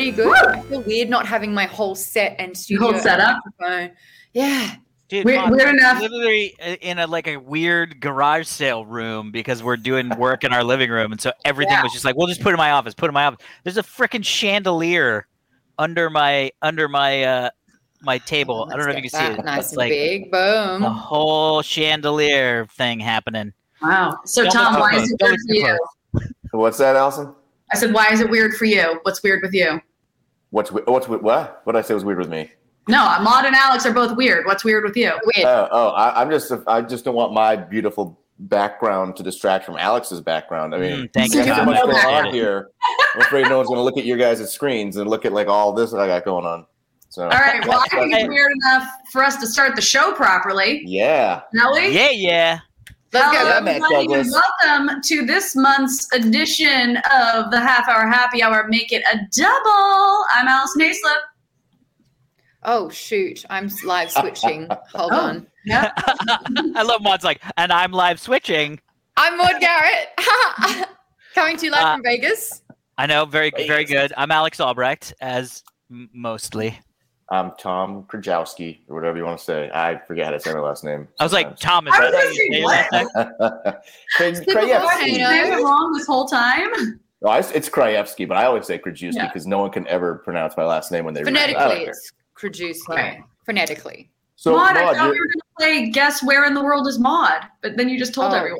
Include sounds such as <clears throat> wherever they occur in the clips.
any good. I feel weird not having my whole set and studio whole setup? Yeah. Dude, Weird- Mom, we're enough. Literally in a like a weird garage sale room because we're doing work in our living room, and so everything Yeah. was just like, "We'll just put it in my office. Put it in my office." There's a freaking chandelier under my under my uh my table. I don't know if you can see it. Nice It's and like big. Boom. a whole chandelier thing happening. Wow. So Don't Tom, why is it weird for you? What's that, Allison? I said, why is it weird for you? What's weird with you? What's wi- what's wi- what? What did I say was weird with me? No, Maude and Alex are both weird. What's weird with you? Weird. Oh, oh, I, I'm just I just don't want my beautiful background to distract from Alex's background. I mean, Mm, thank you, so much I going on <laughs> here. I'm afraid no one's going to look at your guys' screens and look at like all this that I got going on. So, All right. Well, I <laughs> think it's weird enough for us to start the show properly. yeah. Nelly? Yeah, yeah. Let's Hello, go. Yeah, Matt everybody, and Douglas. welcome to this month's edition of the Half Hour Happy Hour. Make it a double. I'm Allison Haislip. Oh shoot! I'm live switching. <laughs> Hold Oh. on. Yeah. <laughs> I love Maude's like, and I'm live switching. I'm Maude Garrett. <laughs> Coming to you live Uh, from Vegas. I know, very very good. I'm Alex Albrecht, as m- mostly. I'm Tom Krajewski, or whatever you want to say. I forget how to say my last name. I was like, sometimes. Thomas. I right? was How you say your last name? Kraj- People Krajewski. want Did to you say it wrong this whole time? No, I- it's Krajewski, but I always say Krajewski Yeah. because no one can ever pronounce my last name when they read it. Phonetically, care. it's produced. Right. Phonetically. So, Maude, I thought we you're- were going to play Guess Where in the World is Maude, but then you just told Oh. everyone.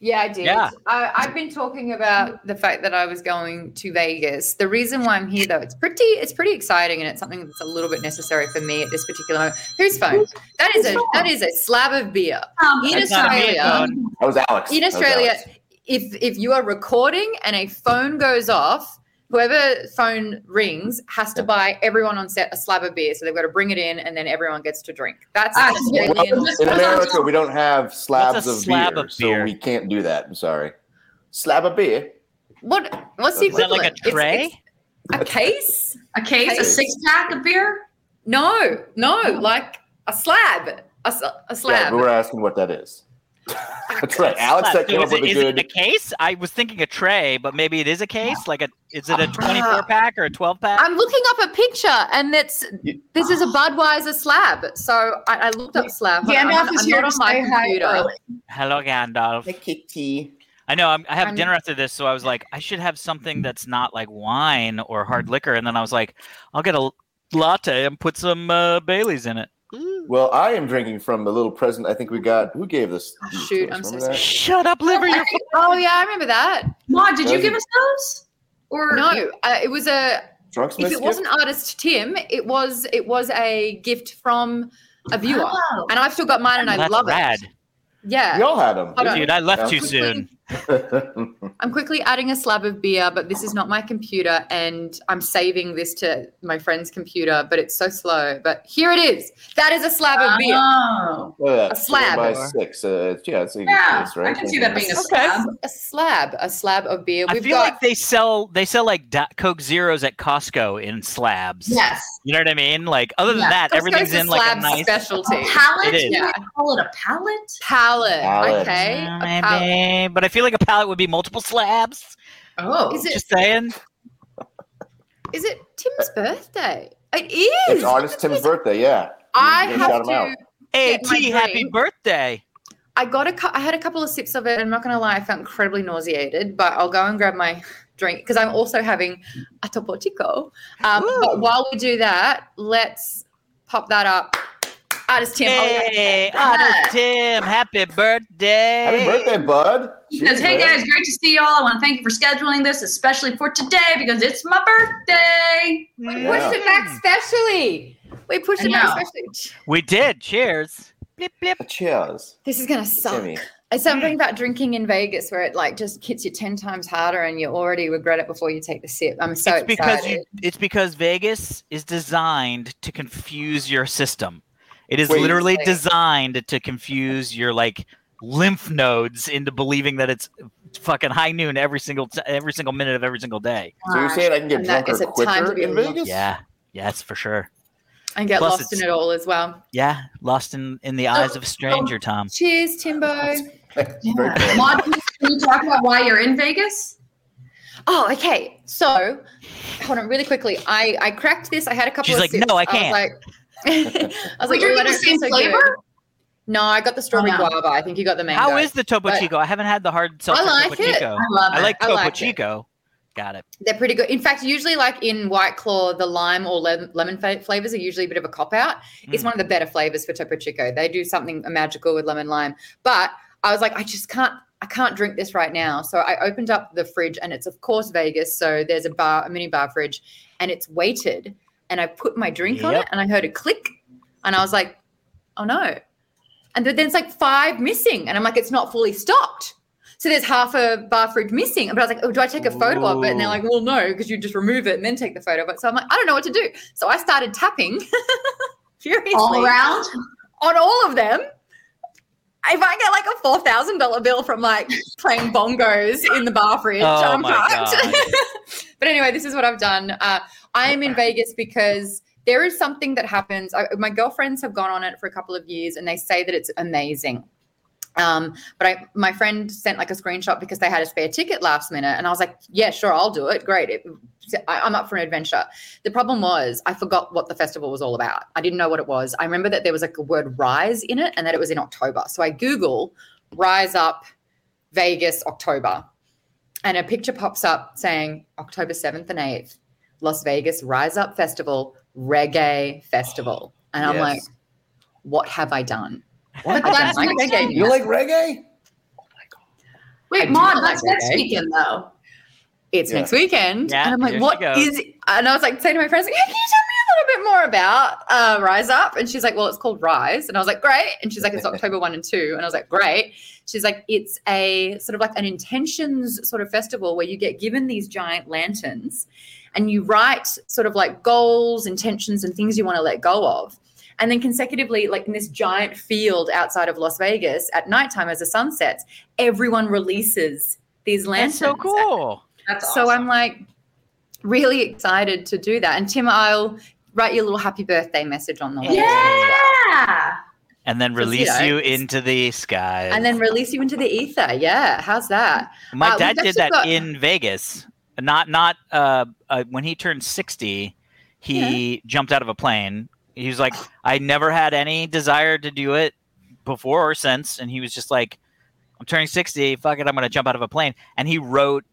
Yeah, I did. Yeah. I, I've been talking about the fact that I was going to Vegas. The reason why I'm here, though, it's pretty, it's pretty exciting, and it's something that's a little bit necessary for me at this particular moment. Whose phone? That is a that is a slab of beer. Um, In That's not me, Australia, that was Alex. in Australia, Alex. if if you are recording and a phone goes off, whoever phone rings has to buy everyone on set a slab of beer. So they've got to bring it in, and then everyone gets to drink. That's Ah, yeah. Well, in America, we don't have slabs of slab beer, of beer? so we can't do that. I'm sorry. Slab of beer. What what's the Is Is that like a equivalent? It's- tray? it's a case? a case, a six pack of beer? No, no, like a slab, a, s- a Yeah, slab. but we're asking what that is. <laughs> That's right. Alex that came is up with it, a is it a case? I was thinking a tray, but maybe it is a case. Like a, is it a Ah. 24 pack or a 12 pack? I'm looking up a picture, and that's You- this is a Budweiser slab. So I, I looked up slab. Hold on, I'm, Gandalf is here to say hi early. Hello, Gandalf. Hey, Kitty. I know. I'm, I have I'm- dinner after this, so I was like, I should have something that's not like wine or hard liquor. And then I was like, I'll get a latte and put some uh, Bailey's in it. Well, I am drinking from the little present I think we got. Who gave this? Oh, shoot. I'm so Remember that? Shut up, liver. You're <laughs> Oh yeah, I remember that. Maude, did you give us those? Or No, uh, it was a. Drunk If Smith's it wasn't artist Tim, it was it was a gift from a viewer, Oh. and I've still got mine, and I That's love rad. it. Yeah, We all had them. Dude, I left Yeah. too soon. <laughs> I'm quickly adding a slab of beer, but this is not my computer, and I'm saving this to my friend's computer, but it's so slow. But here it is. That is a slab of beer. Oh. Look. A slab. By six. Uh, yeah, it's a Yeah, case, right? I can see that being a Okay. slab. A slab, a slab of beer. I We've feel got like they sell they sell like Coke Zeros at Costco in slabs. Yes. You know what I mean? Like other than Yeah. that, Costco's everything's a in like a slab nice specialty. A pallet? It is. You would call it a pallet? palette. Palette. Okay, Yeah, a palette. maybe, but I feel like a pallet would be multiple slabs. Oh. Is it Just saying. is it Tim's birthday? It is. It's artist Tim's birthday. Yeah. I You're shout have him to. Hey Get my happy drink. birthday. I got a. cou- I had a couple of sips of it. I'm not gonna lie. I felt incredibly nauseated, but I'll go and grab my drink because I'm also having a topo chico. Um, but while we do that, let's pop that up. Artist Tim. oh, yeah. Hey, Artist Tim, happy birthday. Happy birthday, bud. He says, hey guys, great to see y'all. I want to thank you for scheduling this, especially for today because it's my birthday. We Yeah. pushed it back mm. specially. We pushed it back specially. We did. Cheers. Blip, blip. Cheers. This is gonna suck. Timmy. It's something mm. about drinking in Vegas where it like just hits you ten times harder, and you already regret it before you take the sip. I'm so it's because excited. you. It's because Vegas is designed to confuse your system. It is Wait. literally Wait. designed to confuse your like lymph nodes into believing that it's fucking high noon every single t- every single minute of every single day. So you're saying I can get And that drunker is time quicker in alive. Vegas? Yeah. Yes, for sure. and get Plus lost in it all as well. Yeah, lost in in the eyes oh, of a stranger, oh, Tom. Cheers, Timbo. <laughs> Yeah. cool. Can you- talk about why you're in Vegas? Oh, okay. So, hold on, really quickly. I I cracked this. I had a couple. She's of like, sips. "No, I can't." like, I was like, "Ooh, drinking I the don't same so flavor? No, I got the strawberry Oh, no. guava. I think you got the mango. How is the Topo Chico? I haven't had the hard seltzer like Topo it. Chico. I love I it. like I Topo like it. Chico. Got it. They're pretty good. In fact, usually like in White Claw, the lime or lem- lemon fa- flavors are usually a bit of a cop out. It's Mm. one of the better flavors for Topo Chico. They do something magical with lemon lime. But I was like, I just can't. I can't drink this right now. So I opened up the fridge, and it's of course Vegas. So there's a bar, a mini bar fridge, and it's weighted. And I put my drink on it, and I heard a click, and I was like, oh no. And then there's like five missing, and I'm like, it's not fully stocked. So there's half a bar fridge missing. But I was like, oh, do I take a photo of it? And they're like, well, no, because you just remove it and then take the photo of it. So I'm like, I don't know what to do. So I started tapping <laughs> furiously All around? on all of them. If I get like a four thousand dollar bill from like playing bongos in the bar fridge, Oh I'm my fucked. <laughs> but anyway, this is what I've done. Uh, I am in Vegas because there is something that happens. I, my girlfriends have gone on it for a couple of years, and they say that it's amazing. Um, but I, my friend sent like a screenshot because they had a spare ticket last minute, and I was like, "Yeah, sure, I'll do it. Great, it, I, I'm up for an adventure." The problem was I forgot what the festival was all about. I didn't know what it was. I remember that there was like a word "rise" in it, and that it was in October. So I Google "Rise Up Vegas October," and a picture pops up saying October seventh and eighth, Las Vegas Rise Up Festival Reggae Festival, and I'm Yes. like, "What have I done?" What? I That's like reggae. You like reggae? Wait, I do Maude, not that's like next reggae. weekend though. it's Yeah. next weekend. Yeah, and I'm like, here she what goes. and I was like saying to my friends, like, hey, can you tell me a little bit more about uh, Rise Up? And she's like, well, it's called Rise. And I was like, great. And she's like, it's October 1 and 2. And I was like, great. She's like, it's a sort of like an intentions sort of festival where you get given these giant lanterns and you write sort of like goals, intentions, and things you want to let go of. And then consecutively, like in this giant field outside of Las Vegas at nighttime as the sun sets, everyone releases these lanterns. That's so cool. That's So. I'm like really excited to do that. And Tim, I'll write you a little happy birthday message on the way. yeah. And then Because, you release know, you into the sky. And then release you into the ether. Yeah. How's that? My Uh, dad did that got- in Vegas. Not not uh, uh when he turned 60, he jumped out of a plane. He was like I never had any desire to do it before or since. And he was just like I'm turning 60, fuck it, I'm going to jump out of a plane. And he wrote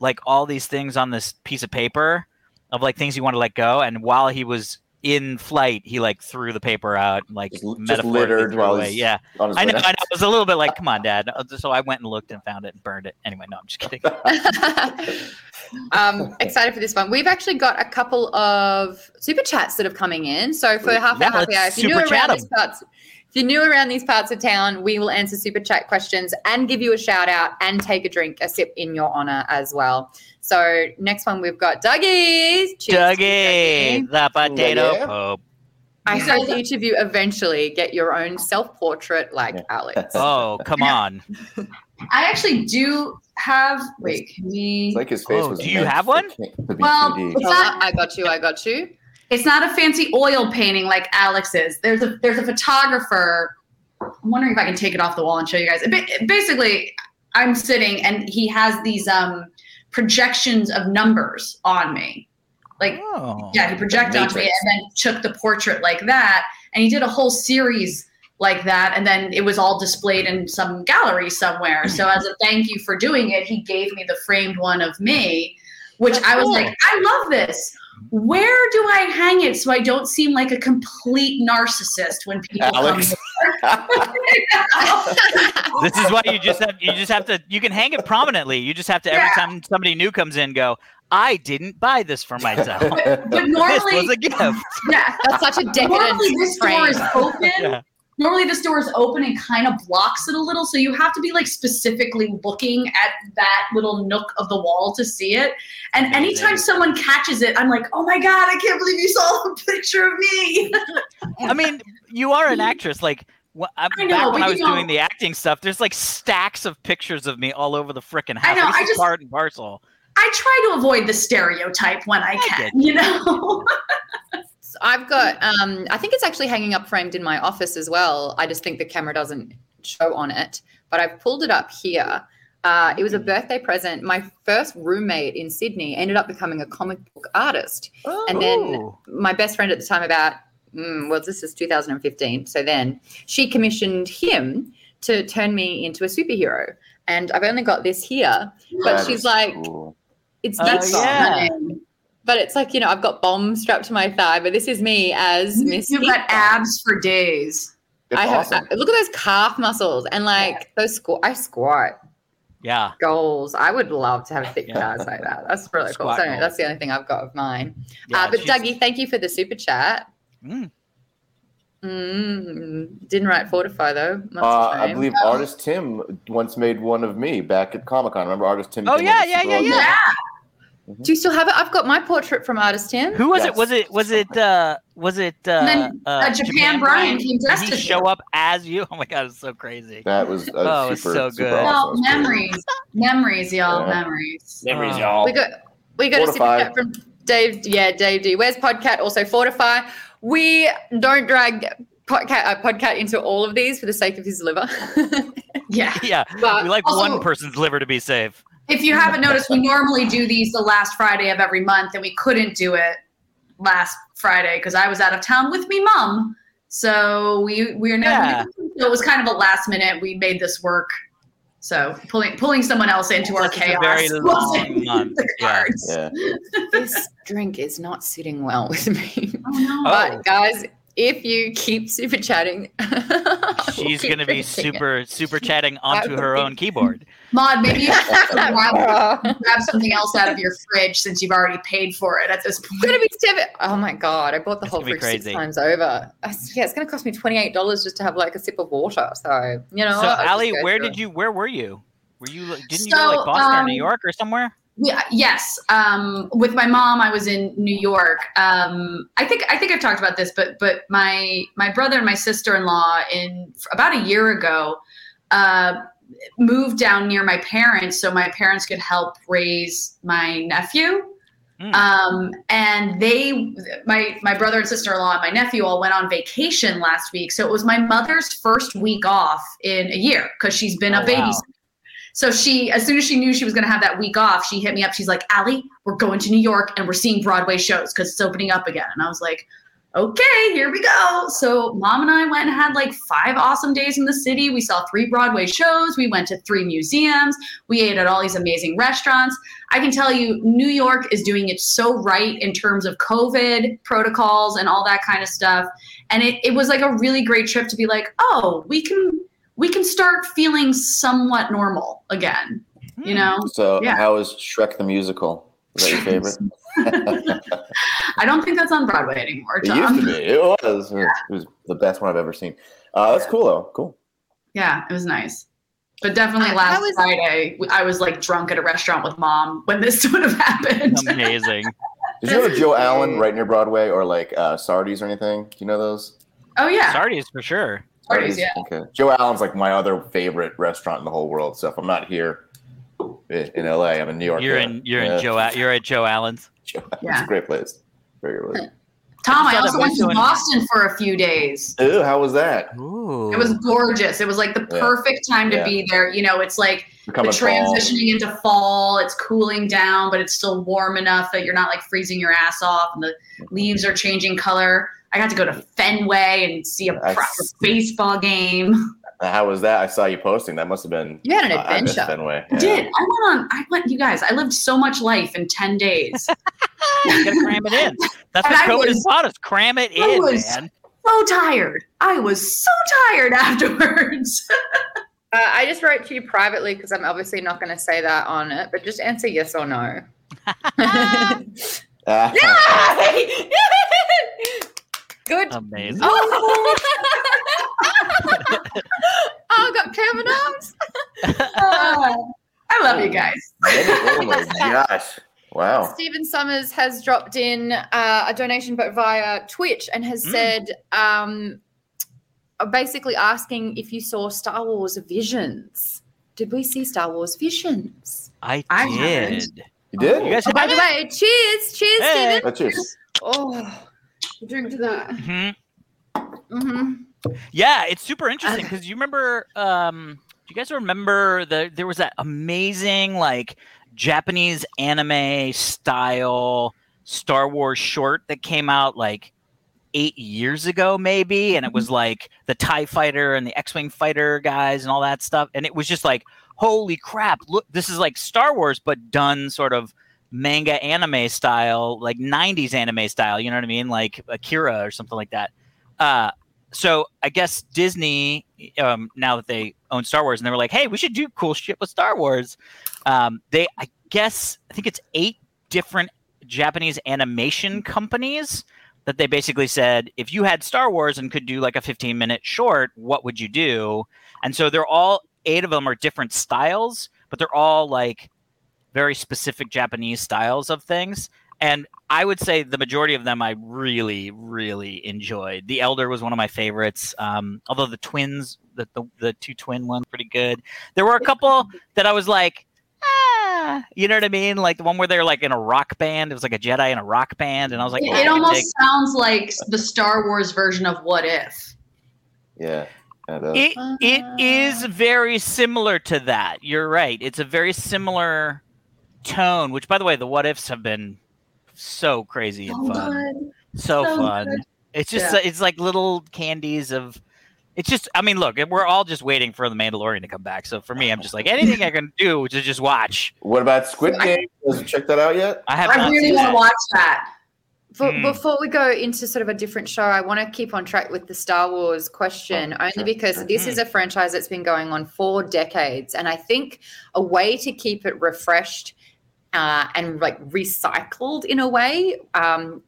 like all these things on this piece of paper of like things he wanted to let go. And while he was in flight, he like threw the paper out like Just- just metaphorically littered while away. he's- Yeah. On his I know, I know. It was a little bit like, come on, Dad. Uh, So I went and looked and found it and burned it. Anyway, no, I'm just kidding. <laughs> <laughs> um, excited for this one. We've actually got a couple of super chats that have coming in. So for half Yeah, hour happy hour, if you're new around chat these parts, if you're new around these parts of town, we will answer super chat questions and give you a shout out and take a drink, a sip in your honor as well. So next one we've got Dougie's. Cheers Dougie, Dougie. the potato Yeah. pope. I hope each of you eventually get your own self portrait like Yeah. Alex. <laughs> Oh, come <laughs> on. I actually do have wait, can we It's like his face Oh, was do you have one? King- to be Well, 2D. it's Hold not- I got you. I got you. It's not a fancy oil painting like Alex's. There's a there's a photographer. I'm wondering if I can take it off the wall and show you guys. Basically, I'm sitting and he has these um projections of numbers on me. Like Oh. yeah, he projected onto me and then took the portrait like that. And he did a whole series like that. And then it was all displayed in some gallery somewhere. So as a thank you for doing it, he gave me the framed one of me, which That's I was cool. like, I love this. Where do I hang it so I don't seem like a complete narcissist when people Alex. come? <laughs> This is why you just have you just have to you can hang it prominently. You just have to every Yeah. time somebody new comes in go, I didn't buy this for myself. but <laughs> this normally, was a gift. yeah, That's such a decadent normally this door is open. Yeah. Normally this door is open and kind of blocks it a little, so you have to be like specifically looking at that little nook of the wall to see it. And Amazing. anytime someone catches it, I'm like, oh my god, I can't believe you saw a picture of me. I mean, you are an actress. Like wh- I, uh, I know, back when I was know- doing the acting stuff, there's like stacks of pictures of me all over the frickin' house. I know, I just- part and parcel. I try to avoid the stereotype when I I can, <laughs> you know. <laughs> I've got um I think it's actually hanging up framed in my office as well. I just think the camera doesn't show on it, but I've pulled it up here. Uh, it was a birthday present. My first roommate in Sydney ended up becoming a comic book artist. And then my best friend at the time, about, mm, well, this is 2015. So then she commissioned him to turn me into a superhero. And I've only got this here, but That she's like, cool. it's Oh, not yeah. But it's like, you know, I've got bombs strapped to my thigh, but this is me as Miss. You've got abs for days. It's I have, awesome. look at those calf muscles and like those squat. I squat Yeah. goals. I would love to have thick Yeah. thighs like that. That's really cool. Squat So anyway, that's the only thing I've got of mine. yeah uh, but she's- Dougie, thank you for the super chat. Mm. Mm, didn't write Fortify though. Uh, I shame. believe artist Tim once made one of me back at Comic Con. Remember artist Tim? Oh, came yeah, yeah, yeah, yeah. Logo? Do you still have it? I've got my portrait from Artist Tim. Who was it? Was it? Was it? Uh, was it? Uh, And then, uh, uh, Japan Brian came Did he as show you. up as you? <laughs> Oh my god, it's so crazy. That was uh, Oh, it's super, so good. Well, awesome. It memories, memories, y'all, Yeah. memories. Memories, Oh. y'all. We got we got a super Fortify. chat from Dave. Yeah, Dave D. Where's Podcat? Also Fortify. We don't drag Podcat, uh, Podcat into all of these for the sake of his liver. Yeah. <laughs> <laughs> Yeah, but we like Also- one person's liver to be safe. If you haven't noticed, we normally do these the last Friday of every month, and we couldn't do it last Friday because I was out of town with me mom. So we we are now. Yeah. So it was kind of a last minute. We made this work. So pulling pulling someone else into our It's a chaos. very <laughs> long month. Yeah. Yeah. <laughs> this drink is not sitting well with me. Oh, no. Oh. But guys, if you keep super chatting, <laughs> She's gonna be drinking it. super super <laughs> chatting onto her be- own keyboard. Maude, maybe you should <laughs> grab, grab something else out of your fridge since you've already paid for it at this It's point. gonna be seven. Oh my god! I bought the It's whole fridge six times over. I- Yeah, it's gonna cost me twenty eight dollars just to have like a sip of water. So you know. So, I'll just Allie, go where did it. you? Where were you? Were you? like- Didn't you go like Boston or New um, York or somewhere? Yeah, yes. Um, with my mom, I was in New York. Um, I think I think I've talked about this, but but my my brother and my sister in law in about a year ago uh, moved down near my parents, so my parents could help raise my nephew. Mm. Um, and they, my my brother and sister in law and my nephew all went on vacation last week, so it was my mother's first week off in a year because she's been Oh, a babysitter. wow. So she, as soon as she knew she was going to have that week off, she hit me up. She's like, Allie, we're going to New York and we're seeing Broadway shows because it's opening up again. And I was like, okay, here we go. So mom and I went and had like five awesome days in the city. We saw three Broadway shows. We went to three museums. We ate at all these amazing restaurants. I can tell you, New York is doing it so right in terms of COVID protocols and all that kind of stuff. And it, it was like a really great trip to be like, oh, we can we can start feeling somewhat normal again. Hmm. You know, So, Yeah. how is Shrek the musical? Is that your favorite? <laughs> I don't think that's on Broadway anymore, it used to be. It was. It was the best one I've ever seen. Uh, that's cool though. Cool. Yeah, it was nice. But definitely Uh, last how was- Friday, I was like drunk at a restaurant with mom when this <laughs> would have happened. Amazing. Did you go to Joe Allen right near Broadway or like uh, Sardi's or anything? Do you know those? oh yeah, Sardi's for sure. Sardi's, yeah. Okay. Joe Allen's like my other favorite restaurant in the whole world. So if I'm not here in in LA, I'm in New York. You're in. You're Yeah. in Joe. You're at Joe Allen's. <laughs> Joe Allen's Yeah. a great place. Very good place. Tom, I I also went to window in- Boston for a few days. Ew, how was that? Ooh. It was gorgeous. It was like the Yeah. perfect time to Yeah. be there. You know, it's like Becoming the fall. transitioning into fall. It's cooling down, but it's still warm enough that you're not like freezing your ass off, and the mm-hmm. leaves are changing color. I got to go to Fenway and see a Nice. proper baseball game. How was that? I saw you posting. That must have been. You had an I miss adventure. Fenway. I did. I went on. I went. You guys. I lived so much life in ten days. <laughs> you gotta cram it in. <laughs> That's And what I COVID was- has taught us. Cram it I in, was- man. so tired. I was so tired <laughs> afterwards. Uh, I just wrote to you privately because I'm obviously not going to say that on it, but just answer yes or no. Yay! Good. Amazing. Oh, <laughs> oh got Kevin arms. <laughs> I love you guys. oh my <laughs> gosh! Wow. Stephen Summers has dropped in uh, a donation, but via Twitch, and has Mm. said, um, uh, basically asking if you saw Star Wars Visions. Did we see Star Wars Visions? I I did. haven't. You did? You guys Oh, by the way, cheers, cheers, Hey. Stephen. Oh, cheers. Oh, drink to that. Mhm. hmm Yeah, it's super interesting because you remember um, you guys remember the there was that amazing like Japanese anime style Star Wars short that came out like eight years ago, maybe, and it was like the Tie Fighter and the X Wing fighter guys and all that stuff, and it was just like, holy crap! Look, this is like Star Wars, but done sort of manga anime style, like '90s anime style. You know what I mean? Like Akira or something like that. Uh, so I guess Disney, um, now that they own Star Wars, and they were like, "Hey, we should do cool shit with Star Wars." Um, they, I guess, I think it's eight different Japanese animation companies that they basically said, if you had Star Wars and could do like a 15 minute short, what would you do? And so they're all eight of them are different styles, but they're all like very specific Japanese styles of things. And I would say the majority of them I really, really enjoyed. The Elder was one of my favorites. Um, although the twins, the, the the two twin ones, pretty good. There were a couple that I was like, ah, you know what I mean? Like the one where they're like in a rock band. It was like a Jedi in a rock band, and I was like, It, "Oh, it almost dig sounds like the Star Wars version of What If. Yeah. yeah, it does. It it is very similar to that. You're right. It's a very similar tone. Which, by the way, the what ifs have been so crazy and fun, so, So fun. good. It's just Yeah. it's like little candies of. It's just. I mean, look, we're all just waiting for the Mandalorian to come back. So for me, I'm just like anything I can do, which is just watch. What about Squid Game? Has you checked that out yet? I have I not really want to watch that. For, Hmm. Before we go into sort of a different show, I want to keep on track with the Star Wars question, Oh, only sure, because sure. this is a franchise that's been going on for decades, and I think a way to keep it refreshed uh, and like recycled in a way, um,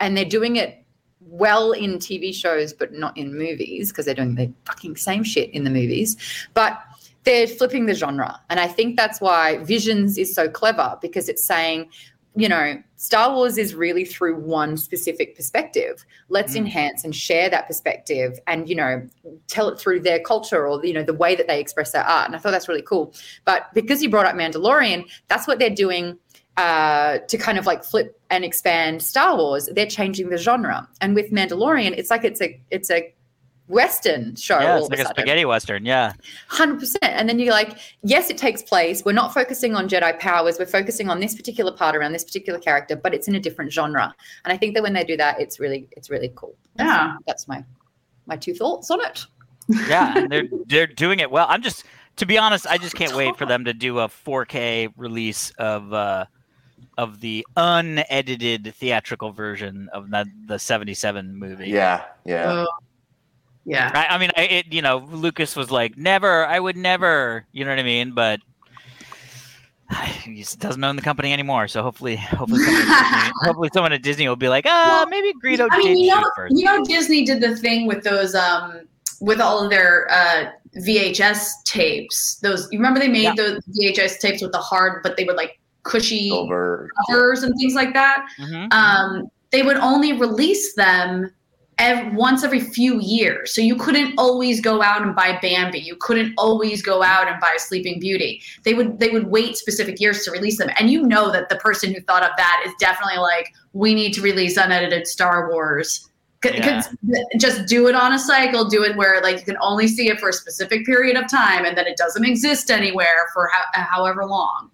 and they're doing it well in TV shows, but not in movies because they're doing the fucking same shit in the movies, but. They're flipping the genre. And I think that's why Visions is so clever because it's saying, you know, Star Wars is really through one specific perspective. Let's Mm. enhance and share that perspective and, you know, tell it through their culture or, you know, the way that they express their art. And I thought that's really cool. But because you brought up Mandalorian, that's what they're doing uh, to kind of like flip and expand Star Wars. They're changing the genre. And with Mandalorian, it's like it's a it's a Western show. Yeah, it's of like a a sudden. spaghetti western. Yeah, Hundred percent. And then you're like, yes, it takes place. We're not focusing on Jedi powers. We're focusing on this particular part around this particular character, but it's in a different genre. And I think that when they do that, it's really, it's really cool. Yeah. that's my my two thoughts on it. yeah, and they're they're doing it well. I'm just, to be honest, I just can't wait for them to do a 4K release of uh, of the unedited theatrical version of the the 77 movie. Yeah, yeah. Yeah. I, I mean, I, it, you know, Lucas was like, "Never, I would never," you know what I mean? But <sighs> he just doesn't own the company anymore. So hopefully, hopefully, someone at Disney, <laughs> hopefully, someone at Disney will be like, "Ah, Well, maybe Greedo I did mean, you know, first. you know, Disney did the thing with those, um, with all of their uh, VHS tapes. Those, you remember they made Yeah. those VHS tapes with the hard, but they were like cushy Over. covers and things like that. Mhm. Um, they would only release them ev- once every few years. So you couldn't always go out and buy Bambi. You couldn't always go out and buy Sleeping Beauty. They would they would wait specific years to release them. And you know that the person who thought of that is definitely like, we need to release unedited Star Wars. C- Yeah. 'cause Just do it on a cycle. Do it where like you can only see it for a specific period of time, and then it doesn't exist anywhere for ho- however long.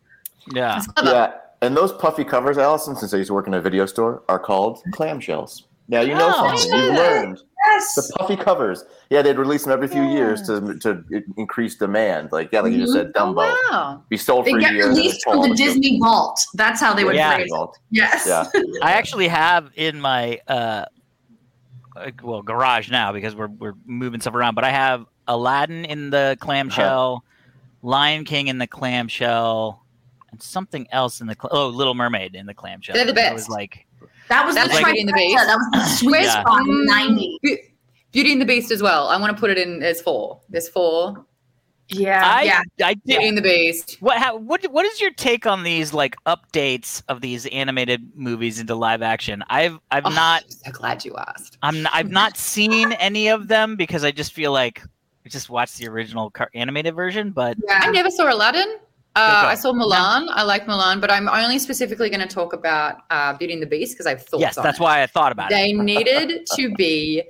Yeah, Yeah, and those puffy covers, Allison, since I used to work in a video store, are called clamshells. Now you know Oh, something. You've learned. Yes. The puffy covers. Yeah, they'd release them every few years to to increase demand. Like yeah, like you just said, Oh, Dumbo. wow. Be sold They for a get year. and then released from the gone. Disney Vault. That's how they would Yeah. phrase it. Vault. Yes. Yeah. <laughs> I actually have in my uh, uh, well garage now because we're we're moving stuff around. But I have Aladdin in the clamshell, Lion King in the clamshell, and something else in the cl- oh Little Mermaid in the clamshell. They're the I was best. like, That was That's the like trifecta. Beauty and the Beast. That was the sweet Yeah. spot in Mm, 90. Beauty and the Beast as well. I want to put it in as four. There's four. Yeah. I yeah. I Beauty did. and the Beast. What how, what what is your take on these like updates of these animated movies into live action? I've I've Oh, not I'm so glad you asked. I'm I've not seen any of them because I just feel like I just watched the original car- animated version, but I never saw Aladdin. Go, Uh. I saw Mulan. I like Mulan, but I'm only specifically going to talk about uh, Beauty and the Beast because I've thought yes, on that's it. why I thought about it. they needed to <laughs> be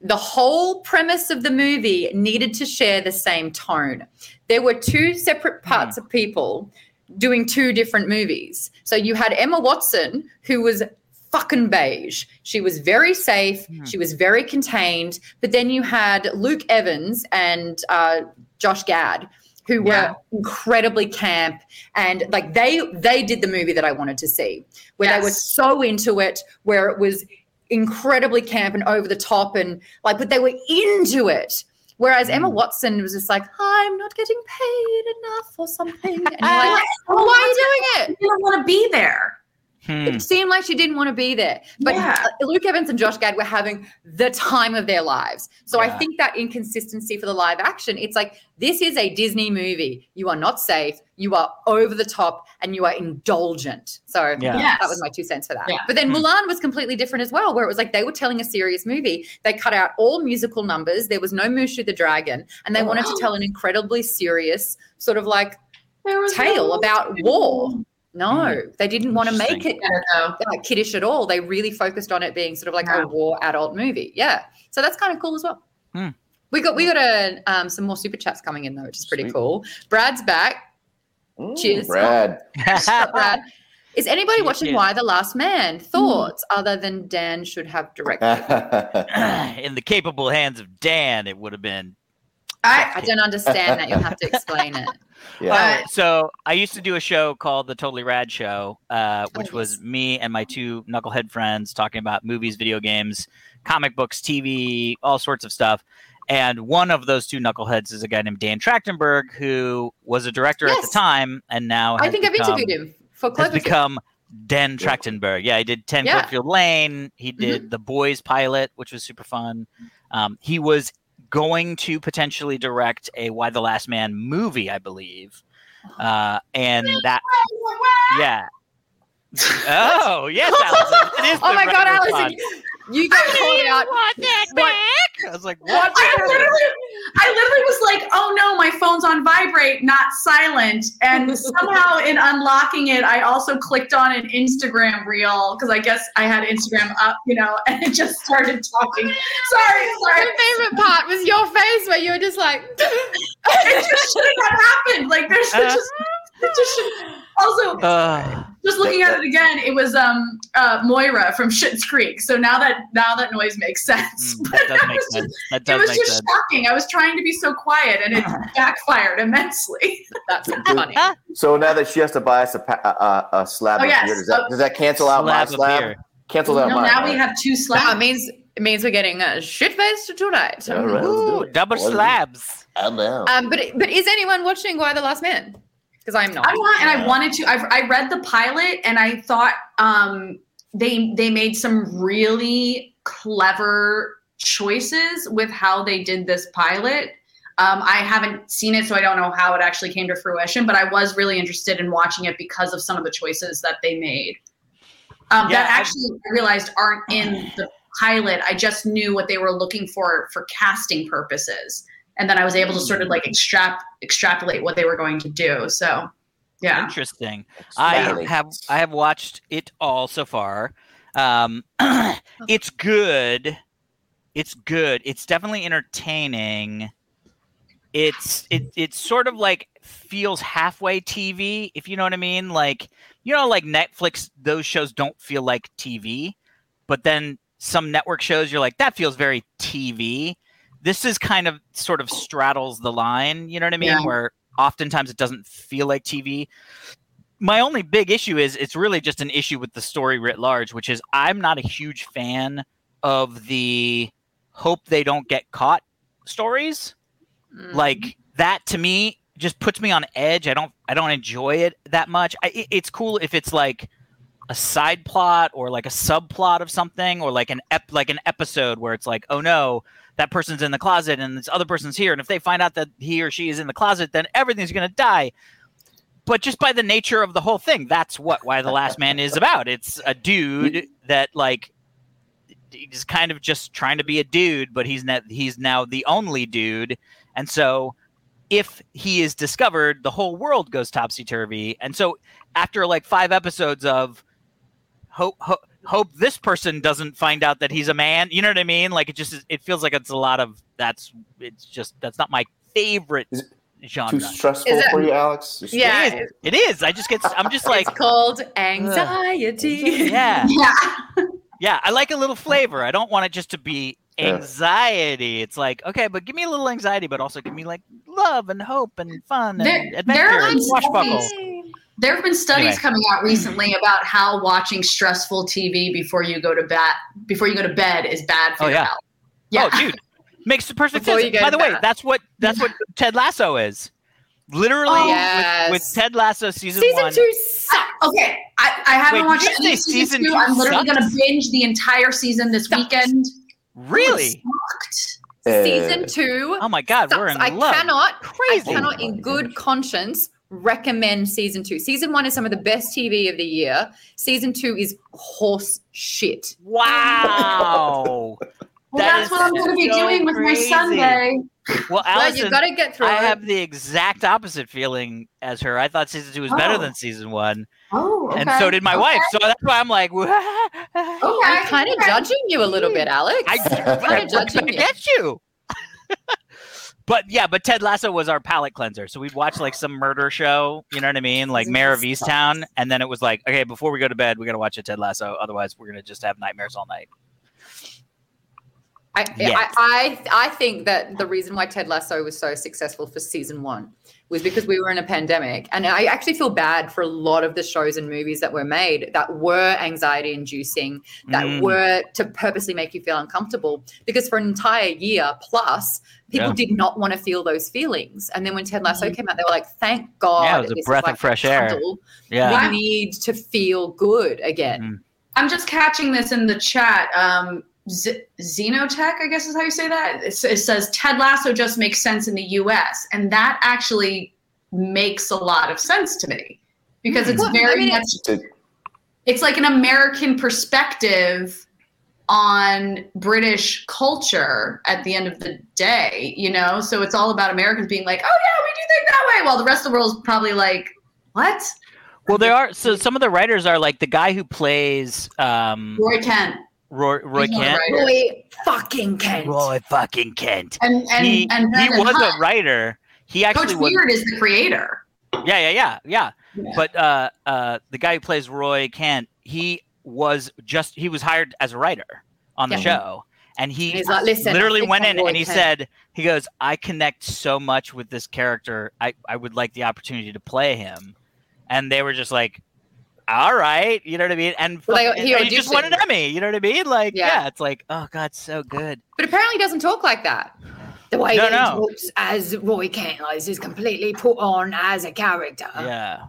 the whole premise of the movie needed to share the same tone. There were two separate parts of people doing two different movies. So you had Emma Watson, who was fucking beige. She was very safe. Hmm. She was very contained. But then you had Luke Evans and uh, Josh Gad, who were incredibly camp and like they they did the movie that I wanted to see, where they were so into it, where it was incredibly camp and over the top and like, but they were into it. Whereas Emma Mm. Watson was just like, I'm not getting paid enough or something. And you're <laughs> like, why are you doing it? You don't want to be there. Hmm. It seemed like she didn't want to be there. But Yeah. uh, Luke Evans and Josh Gad were having the time of their lives. So I think that inconsistency for the live action, it's like this is a Disney movie. You are not safe, you are over the top, and you are indulgent. So Yeah. Yes. that was my two cents for that. Yeah. But then Hmm. Mulan was completely different as well, where it was like they were telling a serious movie. They cut out all musical numbers. There was no Mushu the Dragon, and they Oh. wanted to tell an incredibly serious sort of like tale no- about war. No, they didn't want to make it Get it, kiddish at all. They really focused on it being sort of like Yeah. a war adult movie. Yeah, so that's kind of cool as well. Hmm. We got we got a um, some more super chats coming in though, which is pretty Sweet. cool. Brad's back. Mm, Cheers. Brad. Brad? Is anybody Cheers, watching. Y: The Last Man? Thoughts other than Dan should have <laughs> directed? <clears throat> In the capable hands of Dan, it would have been. I I, don't understand that. You'll have to explain it. <laughs> yeah. Oh, so I used to do a show called the Totally Rad Show, uh, which Oh, was me and my two knucklehead friends talking about movies, video games, comic books, TV, all sorts of stuff. And one of those two knuckleheads is a guy named Dan Trachtenberg, who was a director at the time, and now I has think I've become- interviewed him for has Cloverfield. become Dan Trachtenberg. Yeah, he did 10 Yeah. Cloverfield Lane. He did The Boys pilot, which was super fun. Um, he was going to potentially direct a Y: The Last Man movie, I believe. Uh, and that, yeah. Oh, <laughs> yes, Allison. Oh my god, right Allison, you got called out. want that What- I was like, what? I literally, I literally was like, "Oh no, my phone's on vibrate, not silent." And <laughs> somehow, in unlocking it, I also clicked on an Instagram reel because I guess I had Instagram up, you know, <laughs> and it just started talking. Sorry, sorry. My favorite part was your face where you were just like, <laughs> It just shouldn't have happened. Like, there's Uh. just, it just should. Also, Uh, just looking at it again, it was um uh, Moira from Schitt's Creek. So now that now that noise makes sense. mm, But that does make was just- sense. That It was make just sense. shocking. I was trying to be so quiet, and it <laughs> backfired immensely. <laughs> that's <laughs> funny. so now that she has to buy us a, a, a, a slab Oh, of yes. beer, does that, does that cancel out my Slab of slab? beer. Cancels out no, mine. now we have two That slabs. means it means we're getting uh, shit faced tonight. All right, let's do it. double Let's do it. slabs. I'm down. Um, but but is anyone watching Y: The Last Man? Because I'm not. I'm not, and I wanted to. I've, I read the pilot, and I thought um, they they made some really clever choices with how they did this pilot. Um, I haven't seen it, so I don't know how it actually came to fruition. But I was really interested in watching it because of some of the choices that they made. Um, Yeah, that actually I realized aren't in the pilot. I just knew what they were looking for for casting purposes, and then I was able to sort of like extrap extrapolate what they were going to do. So, yeah. Interesting. I have I have watched it all so far. Um, <clears throat> it's good. It's good. It's definitely entertaining. It's it it's sort of like feels halfway TV, if you know what I mean. Like you know, like Netflix, those shows don't feel like TV, but then some network shows you're like that feels very TV. This is kind of sort of straddles the line. You know what I mean? Yeah. Where oftentimes it doesn't feel like TV my only big issue is it's really just an issue with the story writ large, which is I'm not a huge fan of the hope they don't get caught stories. Mm. Like that to me just puts me on edge. I don't I don't enjoy it that much. I, it- it's cool if it's like a side plot or like a subplot of something or like an ep like an episode where it's like oh no that person's in the closet and this other person's here. And if they find out that he or she is in the closet then everything's going to die. But just by the nature of the whole thing that's what Y: The Last Man is about. It's a dude that like he's kind of just trying to be a dude but he's not he's now the only dude. And so if he is discovered the whole world goes topsy-turvy. And so after like five episodes of hope, hope hope this person doesn't find out that he's a man. You know what I mean? Like it just it feels like it's a lot of that's it's just that's not my favorite Is genre. Too stressful Is it- for you, Alex? Just- Yeah. It is. It is. I just get I'm just <laughs> like it's called anxiety. yeah. <laughs> Yeah. Yeah, I like a little flavor. I don't want it just to be Yeah. anxiety. It's like, okay, but give me a little anxiety, but also give me like love and hope and fun and There- adventure there and swashbuckle. Studies- There have been studies Anyway. coming out recently about how watching stressful TV before you go to bed before you go to bed is bad for Oh, your yeah. health. Yeah. Oh, dude, makes the perfect Before sense. you go By to the way, bed. that's what that's what <laughs> Ted Lasso is. Literally, Oh, with- yes. with, Ted Lasso season, Season one. two sucks. Okay, I, I haven't Wait, watched did any season, season two. two I'm literally sucks? gonna binge the entire season this Sucks. weekend. Really? Uh, Season two. Oh my God, we're in sucks. I love. cannot, Crazy. I cannot, in good conscience, recommend season two. Season one is some of the best TV of the year. Season two is horse shit. Wow. Well, That that's what I'm gonna be so doing with my. Sunday. Well, Well, you've got to get through I it. have the exact opposite feeling as her. I thought season two was better Oh. than season one, Oh, okay. and so did my okay. wife. So that's why I'm like, <laughs> Okay. I'm kind of okay. judging you a little bit, Alex. I'm kind of <laughs> judging you. get you. <laughs> but yeah, but Ted Lasso was our palate cleanser. So we'd watch like some murder show, you know what I mean, like Mare of Easttown, and then it was like, okay, before we go to bed, we got to watch a Ted Lasso. Otherwise, we're gonna just have nightmares all night. I, Yes. I, I I think that the reason why Ted Lasso was so successful for season one was because we were in a pandemic, and I actually feel bad for a lot of the shows and movies that were made that were anxiety inducing, that Mm. were to purposely make you feel uncomfortable. Because for an entire year plus, people Yeah. did not want to feel those feelings, and then when Ted Lasso came out, they were like, "Thank God!" Yeah, it was a breath of like a fresh air. Yeah. We need to feel good again. Mhm. I'm just catching this in the chat. Um, Z- Xenotech, I guess is how you say that. It, it says Ted Lasso just makes sense in the U.S., and that actually makes a lot of sense to me because it's Well, I very mean, much. It- It's like an American perspective on British culture at the end of the day, you know. So it's all about Americans being like, "Oh yeah, we do think that way," while the rest of the world's probably like, "What?" Well, there are so some of the writers are like the guy who plays um, Roy Kent Roy, Roy He's not a Kent. Roy fucking Kent. Roy fucking Kent. and and he and he was Hunt. a writer. He actually Coach was. Beard is the creator. Yeah, yeah, yeah, yeah. Yeah. But uh, uh, the guy who plays Roy Kent, he was just he was hired as a writer on the Yeah. show, and he And like, "Listen, literally think went in Roy and he Kent." said, he goes, I connect so much with this character. I I would like the opportunity to play him, and they were just like. All right, you know what I mean, and, Well, they- he and he just won an auditioned. Emmy. You know what I mean? Like, Yeah. yeah, it's like, oh god, so good. But apparently, he doesn't talk like that. The way No, that no. he talks as Roy Kent is is completely put on as a character. Yeah.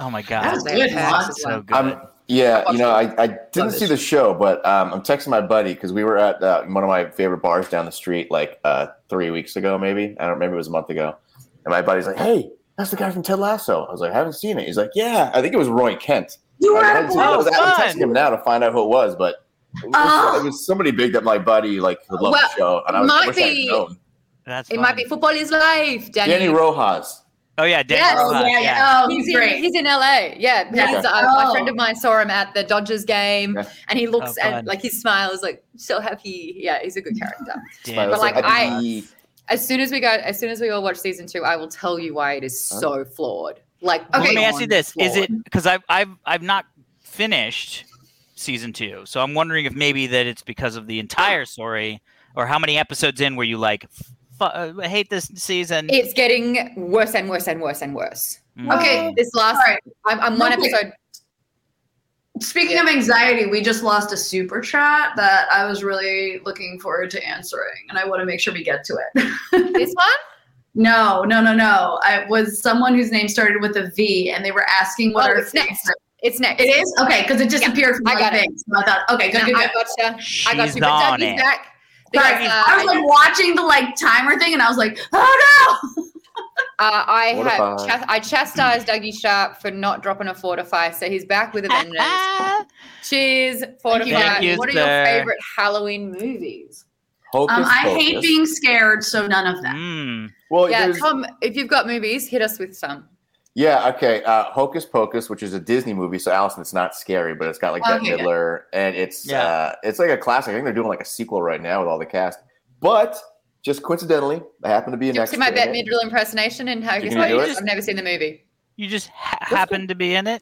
Oh my That god, was good, have Juan. as well. so good. I'm yeah, you know, I, I didn't see the show, but um, I'm texting my buddy because we were at uh, one of my favorite bars down the street like uh, three weeks ago, maybe. I don't remember. It was a month ago. And my buddy's like, "Hey, that's the guy from Ted Lasso." I was like, "I haven't seen it." He's like, "Yeah, I think it was Roy Kent." You were I at a hadn't seen it. I was, I'm fun. texting him now to find out who it was, but it was, Oh. it was somebody big that my buddy like loved Well, the show, and I, was, I might I had be- known. That's It might be football is life, Dani. Dani Rojas. Oh yeah, Dani Yes. Rojas, Oh, yeah, yeah. yeah. Oh, He's he's in, great. he's in LA. Yeah, Yeah. He's, uh, Oh. my friend of mine saw him at the Dodgers game, Yeah. and he looks Oh, and like his smile is like so happy. Yeah, he's a good character. Danny But But, like, I- be- As soon as we go, as soon as we all watch season two, I will tell you why it is so flawed. Like, Well, let me ask you this: Is it because I've I've I've not finished season two, so I'm wondering if maybe that it's because of the entire story, or how many episodes in were you like, "Fu- uh, I hate this season? It's getting worse and worse and worse and worse. Mm. Okay, This last, All right. I'm, I'm one episode. Speaking Yeah. of anxiety, we just lost a super chat that I was really looking forward to answering, and I want to make sure we get to it. <laughs> This one? no, no, no, no. I was someone whose name started with a V, and they were asking what Oh, our it's next. It's next. It is okay because it disappeared from I my got it. thing. So I thought, okay, good, No, good, I good. gotcha. I got you. On Dougie's it. back. Sorry, Because, uh, I was like watching the like timer thing, and I was like, oh no. <laughs> Uh, I What if have I- chas- I chastised Dougie Sharp for not dropping a fortify, so he's back with a vengeance. <laughs> Cheers, fortify. You, what are sir. your favorite Halloween movies? Hocus Um, I hate Pocus. being scared, so none of them. Mm. Well, yeah, there's, Tom, if you've got movies, hit us with some. Yeah, okay. Uh, Hocus Pocus, which is a Disney movie, so Allison, it's not scary, but it's got like Bette Okay, good. Midler, and it's Yeah. uh, it's like a classic. I think they're doing like a sequel right now with all the cast. But just coincidentally, I happen to be an Did you see extra. my Bette in it. Midler impersonation in Hocus can do Pocus? it? I've never seen the movie. You just ha- happen to be in it.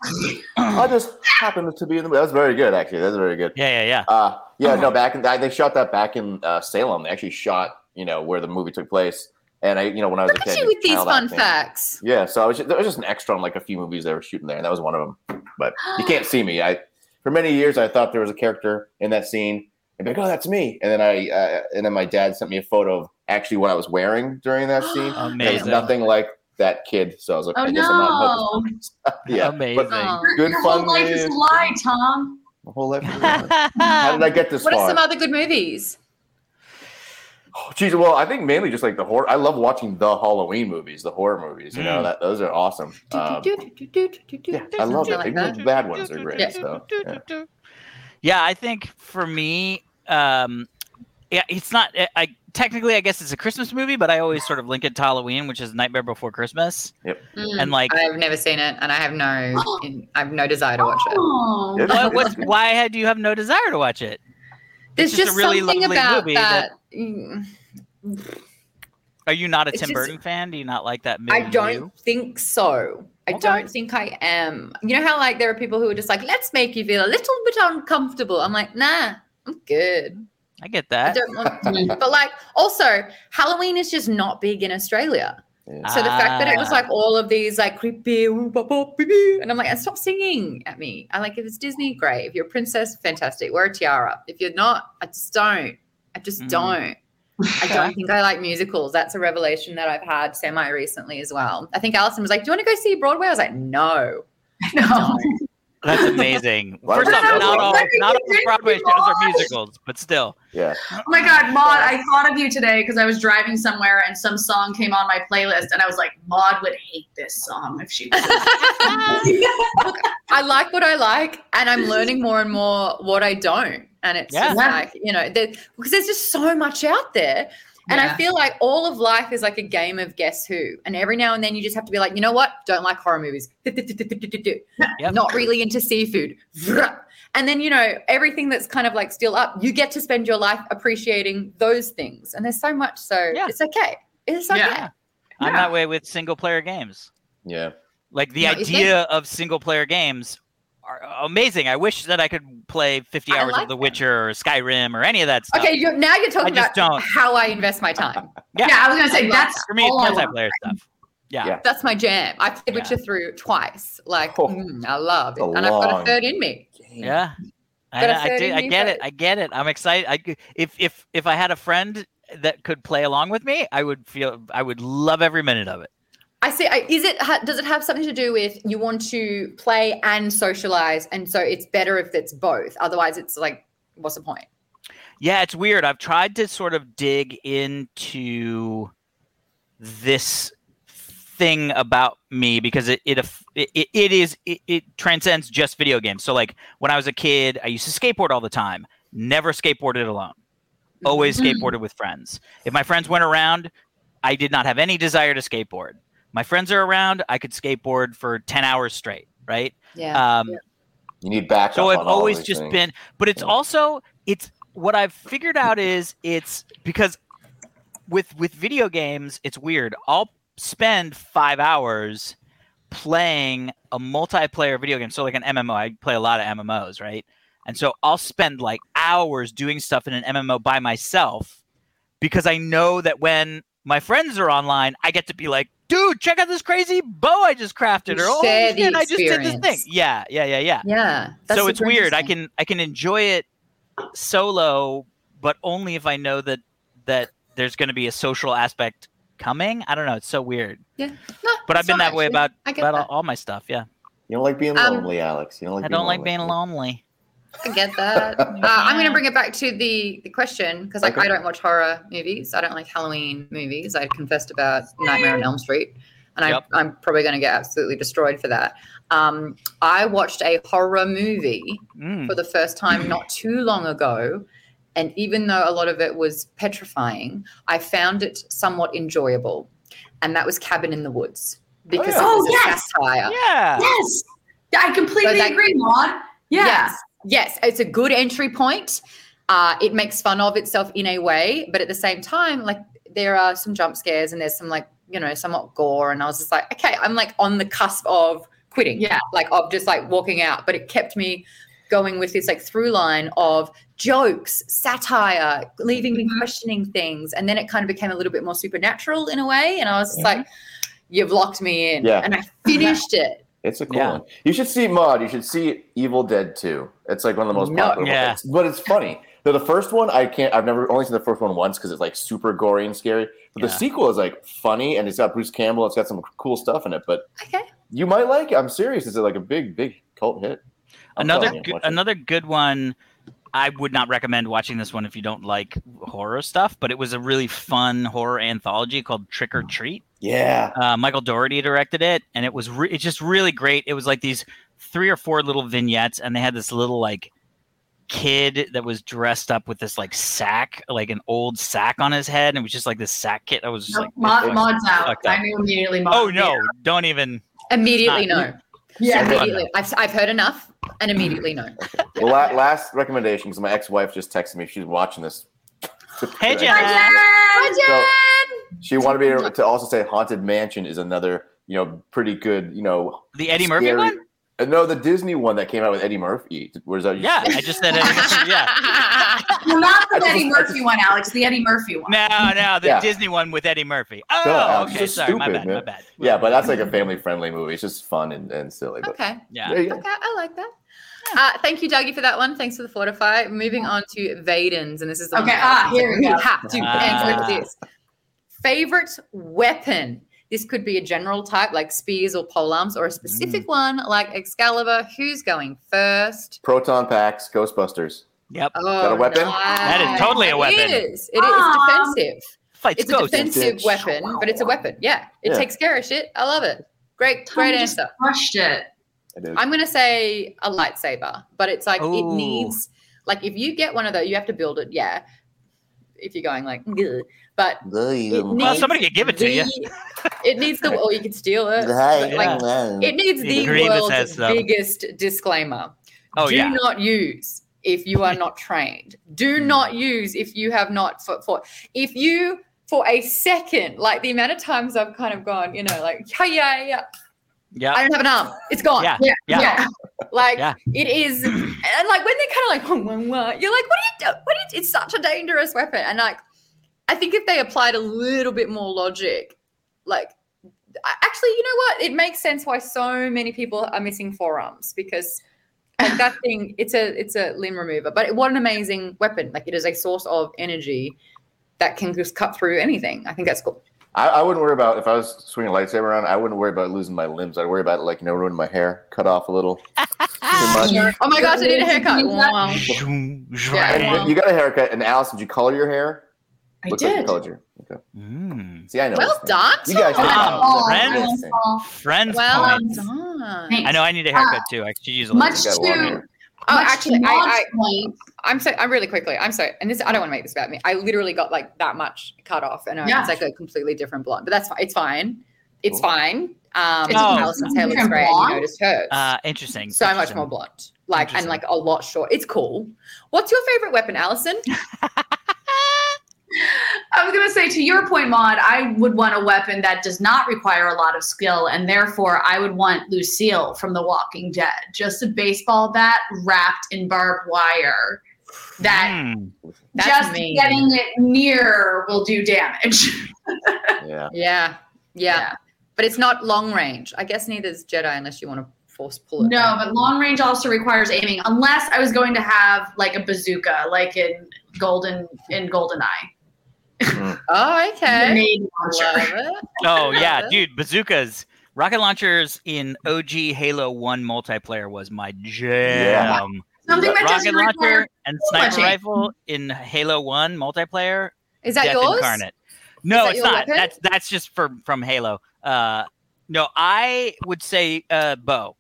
I just happened to be in the. Movie. That was very good, actually. That was very good. Yeah, yeah, yeah. Uh, yeah, no, back in they shot that back in uh, Salem. They actually shot, you know, where the movie took place. And I, you know, when I was Look a kid, you with these fun acting. facts. Yeah, so I was just, there was just an extra on like a few movies they were shooting there, and that was one of them. But you can't see me. I for many years I thought there was a character in that scene, and be like, oh, that's me. And then I uh, and then my dad sent me a photo of actually what I was wearing during that <gasps> scene. And it was nothing like that kid. So I was like, Oh I guess I'm not no! <laughs> Yeah, Amazing. but Oh. good Your fun. whole life is a lie, Tom. My whole life. is a lie. <laughs> How did I get this What far? are some other good movies? <sighs> Oh, geez, well, I think mainly just like the horror. I love watching the Halloween movies, the horror movies. You know Mm. that those are awesome. Um, yeah, I love it. like Even that. the bad ones are great. Yeah. So, yeah. Yeah, I think for me, um, yeah, it's not. I, I technically, I guess it's a Christmas movie, but I always sort of link it to Halloween, which is Nightmare Before Christmas, Mm. and like, I've never seen it, and I have no, <gasps> in, I have no desire to watch it. Oh, what, what's, why do you have no desire to watch it? There's just a really something lovely about movie that. that- Are you not a Tim just- Burton fan? Do you not like that? Movie? I don't think so. I Okay. don't think I am. You know how like there are people who are just like, let's make you feel a little bit uncomfortable. I'm like, nah, I'm good. I get I that. don't want to. <laughs> but like also Halloween is just not big in Australia. Yeah. So the fact that it was Ah. like all of these like creepy ooh, ba, ba, bee, bee, and I'm like, stop singing at me. I like if it's Disney, great. If you're a princess, fantastic. Wear a tiara. If you're not, I just don't. I just Mm. don't. I <laughs> don't think I like musicals. That's a revelation that I've had semi recently as well. I think Allison was like, "Do you want to go see Broadway?" I was like, "No." <laughs> no. That's amazing. <laughs> First off, not all, not all Broadway shows are musicals, but still. yeah. Oh my God, Maude, I thought of you today because I was driving somewhere and some song came on my playlist and I was like, Maude would hate this song if she was. <laughs> I like what I like, and I'm learning more and more what I don't. And it's Yeah. just like, you know, there, because there's just so much out there. And Yeah. I feel like all of life is like a game of guess who. And every now and then you just have to be like, you know what? Don't like horror movies. <laughs> Yep. Not really into seafood. <laughs> And then, you know, everything that's kind of like still up, you get to spend your life appreciating those things. And there's so much. So Yeah. it's okay. It's okay. Yeah. I'm that way with single player games. Yeah. Like the idea of single player games are amazing. I wish that I could play 50 hours like of The them. Witcher or Skyrim or any of that stuff. Okay, you're, now you're talking just about don't. how I invest my time. <laughs> Yeah. yeah, I was gonna say love that's. For me, it's all multiplayer stuff. Yeah. Yeah. That's my jam. I played Yeah. Witcher through twice. Like, Oh. mm, I love it. And I've got a third in me. Yeah. I, Got a I, third do, I get it. I get it. I'm excited. I, c- if if if I had a friend that could play along with me, I would feel I would love every minute of it. I see. I, is it? Does it have something to do with you want to play and socialize, and so it's better if it's both. Otherwise, it's like, what's the point? Yeah, it's weird. I've tried to sort of dig into this thing about me because it it it, it, is it, it transcends just video games. So like when I was a kid, I used to skateboard all the time. Never skateboarded alone. Always Mhm. skateboarded with friends. If my friends went around, I did not have any desire to skateboard. My friends are around, I could skateboard for 10 hours straight, right? Yeah. Um, You need backup. so I've on always these just things. been, but it's Yeah. also it's what I've figured out is it's because with with video games, it's weird. I'll spend five hours playing a multiplayer video game. So like an MMO, I play a lot of MMOs, right? And so I'll spend like hours doing stuff in an MMO by myself because I know that when my friends are online, I get to be like, dude, check out this crazy bow I just crafted, You or oh share the I just did this thing. Yeah, yeah, yeah, yeah Yeah. so it's weird. I can I can enjoy it solo, but only if I know that that there's going to be a social aspect coming. I don't know. It's so weird. Yeah. No, But I've been not that way about I about all, that. all my stuff. Yeah, You don't like being Um, lonely, Alex. You don't like. I don't like lonely. being lonely. I get that. <laughs> uh, I'm going to bring it back to the the question because like Okay. I don't watch horror movies. I don't like Halloween movies. I confessed about Nightmare on Elm Street, and Yep. I, I'm probably going to get absolutely destroyed for that. Um, I watched a horror movie Mm. for the first time not too long ago. And even though a lot of it was petrifying, I found it somewhat enjoyable. And that was Cabin in the Woods. because yeah. it was Oh, a yes. satire. Yeah. Yes. I completely So that- agree, Maude. Yeah. Yes, yes, it's a good entry point. Uh, it makes fun of itself in a way, but at the same time, like there are some jump scares and there's some like you know somewhat gore, and I was just like, okay, I'm like on the cusp of quitting, Yeah. like of just like walking out, but it kept me going with this like through line of jokes, satire, leaving me Mhm. questioning things, and then it kind of became a little bit more supernatural in a way, and I was just Mhm. like, you've locked me in, Yeah. and I finished it. It's a cool Yeah. one. You should see Maude. You should see Evil Dead 2. It's like one of the most No. popular Yeah. ones. But it's funny. So the first one, I can't. I've never only seen the first one once because it's like super gory and scary. But the sequel is like funny and it's got Bruce Campbell. It's got some cool stuff in it. But Okay. you might like it. I'm serious. It's like a big, big cult hit. I'm another you, good, another good one. I would not recommend watching this one if you don't like horror stuff, but it was a really fun horror anthology called Trick or Treat. Yeah. Uh, Michael Dougherty directed it, and it was re- it's just really great. It was like these three or four little vignettes, and they had this little like kid that was dressed up with this like sack, like an old sack on his head, and it was just like this sack kit that was just like. Maude, fucked- Maude's out. fucked. I knew immediately. Maude. Oh no! Don't even. Immediately Not- no. Yeah. Super. Immediately. I've, I've heard enough and immediately no. Well, la- last recommendation because my ex-wife just texted me. She's watching this. <laughs> Hey, Jen. Hi, So- Jen! She wanted me to, to also say Haunted Mansion is another, you know, pretty good, you know, The Eddie Murphy scary- one? Uh, No, the Disney one that came out with Eddie Murphy. Where's that? Yeah, I just said Eddie Murphy. Yeah. <laughs> Well, not the Eddie I Murphy just- one, Alex. The Eddie Murphy one. No, no, the Yeah. Disney one with Eddie Murphy. Oh, it's okay, just sorry, my stupid, bad, my bad. Yeah, but that's like a family-friendly movie. It's just fun and, and silly. But Okay. Yeah. there. Okay, I like that. Uh, thank you, Dougie, for that one. Thanks for the fortify. Moving on to Vaden's, and this is the Okay, that ah, here we we go. have to Ah. answer this. Favorite weapon. This could be a general type like spears or polearms, or a specific mm. one like Excalibur. Who's going first? Proton packs, Ghostbusters. Yep. Oh, that a weapon? That is totally a weapon. It is. It is Aw. defensive. Fights It's a defensive Bitch. weapon, but it's a weapon. Yeah, it Yeah. takes care of shit. I love it. Great, Tommy great just answer. Crushed it. I did. I'm gonna say a lightsaber, but it's like it needs like if you get one of those, you have to build it. Yeah, if you're going like, "Ugh," but it Well, somebody could give it to you. It needs the, or you can steal it. Hey, Like, it needs the Grievous has world's biggest disclaimer. Oh Do yeah. not use if you are not trained. Do Mm. not use if you have not for, for if you for a second, like the amount of times I've kind of gone, you know, like yeah, yeah, yeah. Yeah. I don't have an arm. It's gone. Yeah. Yeah. Yeah. Like Yeah. it is, and like when they're kind of like, wah, wah, wah, you're like, what are you doing? What you, it's such a dangerous weapon. And like, I think if they applied a little bit more logic, like, actually, you know what? It makes sense why so many people are missing forearms because like that <laughs> thing, it's a it's a limb remover. But what an amazing weapon! Like it is a source of energy that can just cut through anything. I think that's cool. I, I wouldn't worry about if I was swinging a lightsaber around. I wouldn't worry about losing my limbs. I'd worry about like no ruining my hair, cut off a little. <laughs> Oh my gosh, I need a haircut. Wow. Yeah. You got a haircut. And Alice, did you color your hair? I Looks like you did. colored your. Okay. Mm. See, I know. Well done. You guys Tom. Wow. Oh, Friends? Friends Well points. done. Thanks. I know I need a haircut too. I should use a Much little. You got long to, hair. Oh, much actually, to I, I, point. I'm so I'm really quickly. I'm sorry, and this I don't want to make this about me. I literally got like that much cut off, and Yeah. it's like a completely different blonde. But that's fine. It's fine. It's Cool. fine. Um, It's Allison's hair looks great. and You noticed hers. Uh, interesting. so much more blonde, like and like a lot short. It's cool. What's your favorite weapon, Allison? <laughs> <laughs> I was gonna say to your point, Maude, I would want a weapon that does not require a lot of skill, and therefore I would want Lucille from The Walking Dead, just a baseball bat wrapped in barbed wire. That Mm. Just mean. getting it near will do damage. <laughs> Yeah. Yeah, yeah, Yeah. But it's not long range. I guess neither is Jedi unless you want to force pull it. No, down. but long range also requires aiming, unless I was going to have like a bazooka, like in Golden in Goldeneye. <laughs> oh, okay. Grenade launcher. Oh yeah, dude, bazookas. Rocket launchers in OG Halo 1 multiplayer was my jam. Something that Rocket launcher and sniper aim. rifle in Halo 1 multiplayer Is that death yours? incarnate. No, that it's not. weapon? That's that's just for from Halo. Uh, no, I would say uh, bow,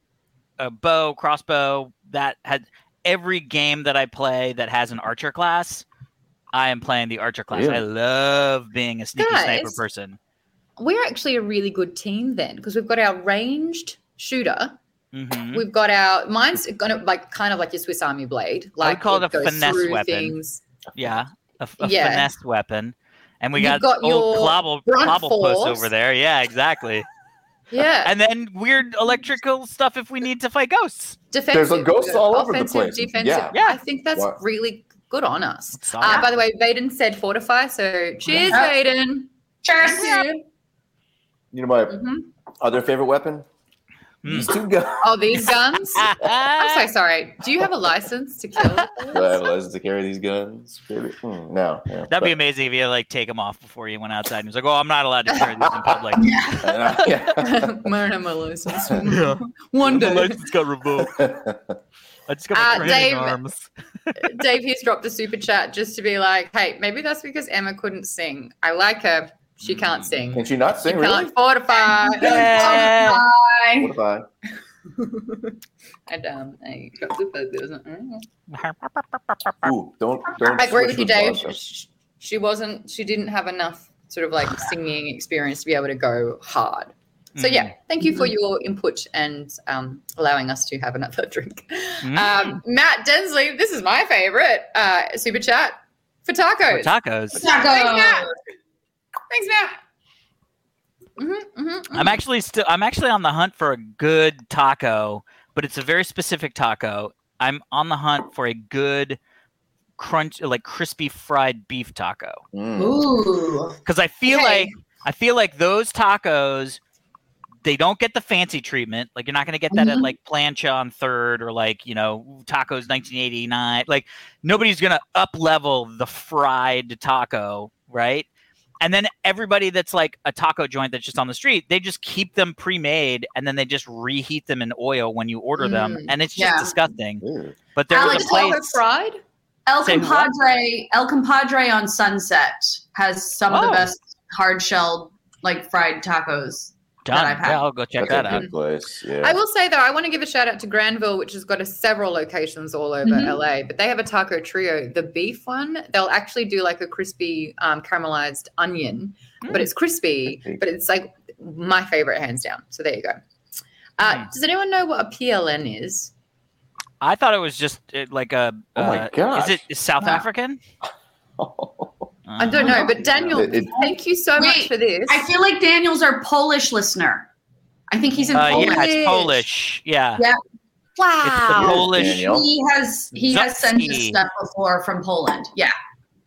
a bow, crossbow. That had every game that I play that has an archer class. I am playing the archer class. I love being a sneaky sniper person. we're actually a really good team then because we've got our ranged shooter. Mhm. We've got our mine's gonna like kind of like your Swiss Army blade. Like I call it a finesse weapon. Things. Yeah, a, a Yeah. finesse weapon. And we You've got, got old your clobble, brunt clobble posts over there. Yeah, exactly. Yeah, And then weird electrical stuff if we need to fight ghosts. defensive. There's ghosts all over the place. Defensive. Yeah. Yeah. I think that's Wow. really good on us. Uh, by the way, Vaden said fortify, so cheers, Yeah. Vaden. Cheers. Thank you. You know my Mhm. other favorite weapon? Hmm. These two guns. Oh, these guns. <laughs> I'm so sorry. Do you have a license to kill? <laughs> Do I have a license to carry these guns? Baby? Hmm, no. yeah. That'd be amazing if you like take them off before you went outside. And he was like, "Oh, I'm not allowed to carry these in public." <laughs> Yeah. yeah. Mine have my license. Yeah. One day. got revoked. I just got my Uh, training Dave- arms. <laughs> Dave Hughes dropped a super chat just to be like, hey, maybe that's because Emma couldn't sing. I like her. She can't sing. Can she not She sing? Really? can't fortify. Yeah. Bye. What I? and um, I dropped the. Ooh, don't don't. I agree with you, Dave. Boston. Sh- She wasn't. She didn't have enough sort of like singing experience to be able to go hard. So Mm. yeah, thank you for your input and um, allowing us to have another <laughs> drink. Mm. Um, Matt Densley, this is my favorite uh, super chat for For tacos. tacos. Thanks, Matt. Tacos. Thanks, Matt. Mm-hmm, mm-hmm, I'm actually still. I'm actually on the hunt for a good taco, but it's a very specific taco. I'm on the hunt for a good crunch, like crispy fried beef taco, Mm. Ooh. because I feel Okay. like I feel like those tacos. They don't get the fancy treatment. Like you're not going to get that at Mhm. like Plancha on Third or like you know Tacos 1989. Like nobody's going to up level the fried taco, right? And then everybody that's like a taco joint that's just on the street, they just keep them pre-made and then they just reheat them in oil when you order them, Mm, and it's just yeah. disgusting. Ew. But there Alex, was a Just call her place. fried. El Say what? Compadre, El Compadre on Sunset has some of the Oh. best hard shell like fried tacos. Done. that I've had. Yeah, I'll go check That's that out. good place. Yeah. I will say though, I want to give a shout out to Granville, which has got a, several locations all over Mhm. LA. But they have a taco trio. The beef one, they'll actually do like a crispy um, caramelized onion, but it's crispy. Mm. But it's like my favorite, hands down. So there you go. Uh, Mm. Does anyone know what a PLN is? I thought it was just uh, like a. Oh my uh, gosh. Is it South Wow. African? <laughs> I don't know, but Daniel, It- it- thank you so much for this. I feel like Daniel's our Polish listener. I think he's in Uh, Poland. yeah, it's Polish. Polish. Yeah, Yeah. it's the wow. Polish. Daniel. He has he has sent us stuff before from Poland. Yeah.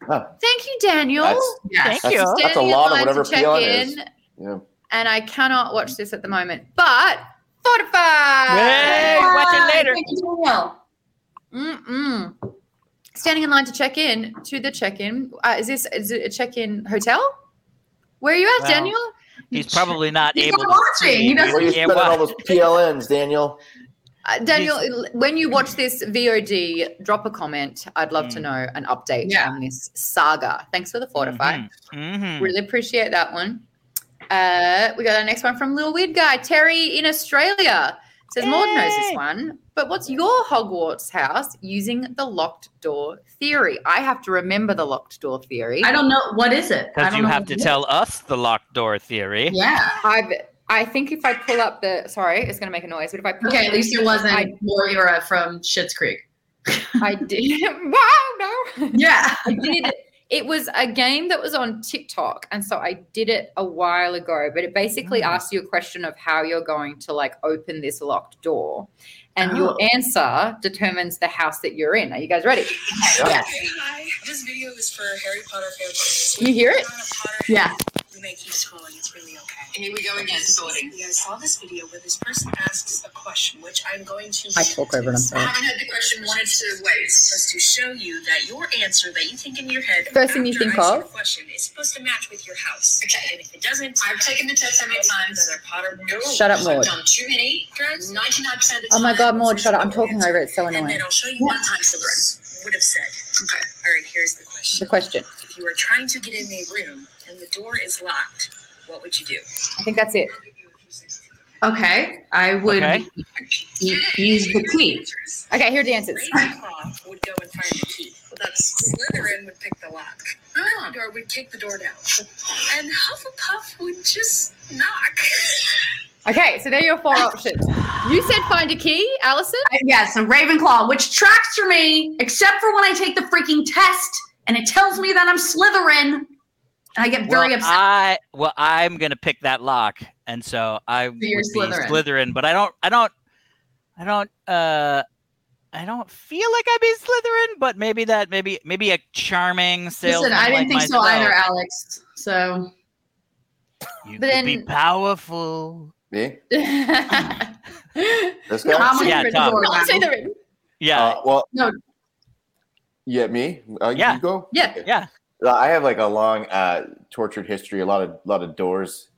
Thank you, Daniel. That's- Yes. Thank That's, you. that's a lot of whatever check PLN in. is. Yeah. and I cannot watch this at the moment. But Fortify. Hey, watch it later. Thank you, Daniel. Mm-mm. Standing in line to check in to the check-in. Uh, is this is it a check-in hotel? Where are you at, Well, Daniel? He's probably not He's able not to watching. see. He doesn't- Where are you spending well- all those PLNs, Daniel? Uh, Daniel, when you watch this VOD, drop a comment. I'd love to Mm. know an update Yeah. on this saga. Thanks for the Fortify. Mhm, mhm. Really appreciate that one. Uh, we got our next one from Little Weird Guy, Terry in Australia. Says Maude knows this one, but what's your Hogwarts house using the locked door theory? I have to remember the locked door theory. I don't know what is it. Because you have to it is. tell us the locked door theory. Yeah. I've, I think if I pull up the sorry, it's going to make a noise. But if I pull Okay, up at least it wasn't I, Moira from Schitt's Creek. I did. <laughs> wow, no. Yeah. I did. It was a game that was on TikTok, and so I did it a while ago. But it basically Oh. asks you a question of how you're going to like open this locked door, and your Oh. answer determines the house that you're in. Are you guys ready? Yeah. Hey, hi. This video is for Harry Potter fans. You hear it? Yeah. We may keep scrolling. It's really okay. Here we go again, sorting. You guys saw this video where this person asks a question, which I'm going to. I talk over it, I'm I sorry. haven't had the question one wanted to wait. Supposed to show you that your answer that you think in your head. First thing you think of? the question is supposed to match with your house. Okay. And if it doesn't, I've taken the test how many times? Then Potter. Shut up, I've Maude. done too many drugs. Ninety-nine percent of the Oh my. God, Maude, shut up! I'm talking over it. It's so And annoying. then I'll show you One what time children. would have said. Okay. All right, here's the question. The question. question. If you are trying to get in a room and the door is locked, what would you do? I think that's it. Okay. I would Okay. u- use the key. Okay, here are the answers. Ravenclaw would go and find the key. That's Slytherin would pick the lock. Ah. Gryffindor would kick the door down. And Hufflepuff would just knock. Okay, so there are your four options. You said find a key, Allison. Uh, yes, a Ravenclaw, which tracks for me, except for when I take the freaking test and it tells me that I'm Slytherin. And I get very well, upset. I well, I'm gonna pick that lock, and so I would you're be Slytherin. Slytherin, but I don't, I don't, I don't, uh, I don't feel like I'd be Slytherin, but maybe that, maybe, maybe a charming salesman. Listen, I didn't like think so either, Alex. So You But could be powerful. Me? Not <laughs> This guy? Tom, Yeah, Tom. Slytherin. Yeah, Uh, well, No. Yeah, me. Uh, Yeah. You go. Yeah. yeah. I have like a long, uh, tortured history. A lot of, lot of doors.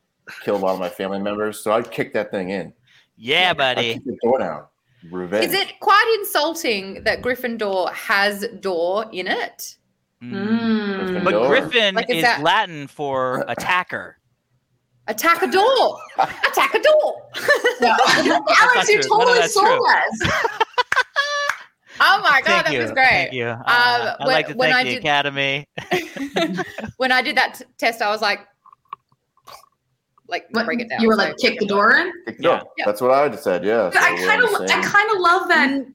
Killed a lot of my family members, so I'd kick that thing in. Yeah, I'd buddy. kick the door down. Revenge. Is it quite insulting that Gryffindor has door in it? Mm. But Door. Griffin Like, is is that- Latin for attacker. Attack a door. <laughs> Attack a door. <laughs> Alex, you true. None of totally that's sold true. us. <laughs> Oh my god, Thank that you. was great. Thank you. Uh, I'd when- like to when thank I the did- Academy. <laughs> when I did that t- test, I was like, like break it down. You were So like, kick the door in? Kick the Yeah. door. Yeah. That's what I would have said. Yeah. But I kind of, I kind of love that.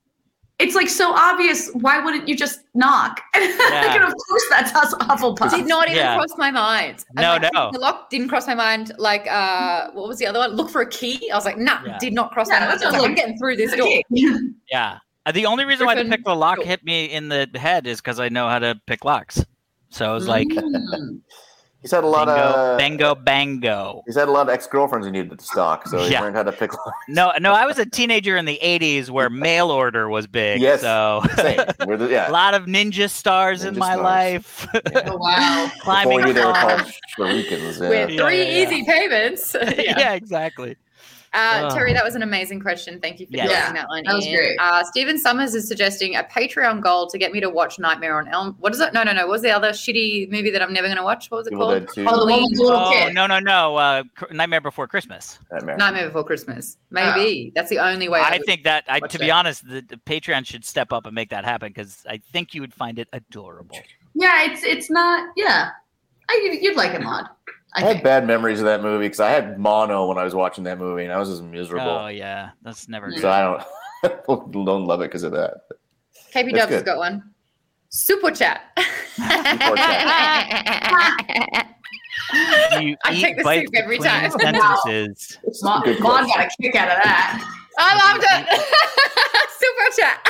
It's like so obvious. Why wouldn't you just knock? <laughs> Yeah. and of course, that's us Hufflepuff. Did not even Yeah. cross my mind. And, No, like, no. The lock didn't cross my mind. Like, uh, what was the other one? Look for a key. I was like, nah, Yeah. did not cross Yeah, my mind. that I was like, I'm getting through this door. Yeah. Uh, The only reason why the pick the lock hit me in the head is because I know how to pick locks. So I was like, Mm. <laughs> He's had a lot bingo, of bango, bango. He's had a lot of ex girlfriends he needed to stalk, so he Yeah. learned how to pick. locks. No, no, I was a teenager in the '80s where mail order was big. Yes, So Same. We're a <laughs> lot of ninja stars in my stars. life. <laughs> Oh, wow. Climbing. Before you they were called shurikens. With Yeah. Yeah, three yeah, yeah. easy payments. yeah. yeah. exactly. Uh, Oh. Terry, that was an amazing question. Thank you for Yeah. dropping Yeah, that one that was in. great. Uh, Stephen Summers is suggesting a Patreon goal to get me to watch Nightmare on Elm. What is it? No, no, no. What was the other shitty movie that I'm never going to watch? What was it Evil called? Dead 2. Oh, the one with the little Oh kid. no, no, no! Uh, Nightmare Before Christmas. Nightmare. Nightmare Before Christmas. Maybe that's the only way. I would- think that, I, watch to be that. honest, the, the Patreon should step up and make that happen because I think you would find it adorable. Yeah, it's it's not. Yeah, I, you'd, you'd like it, Maude. I I had think. bad memories of that movie because I had mono when I was watching that movie, and I was just miserable. Oh yeah, that's never So good. I don't <laughs> don't love it because of that. KP Dubs has got one. <laughs> Super chat. You I take the soup every time. Sentences. It's a Maude, good Maude question. got a kick out of that. I loved it. <laughs> Super chat.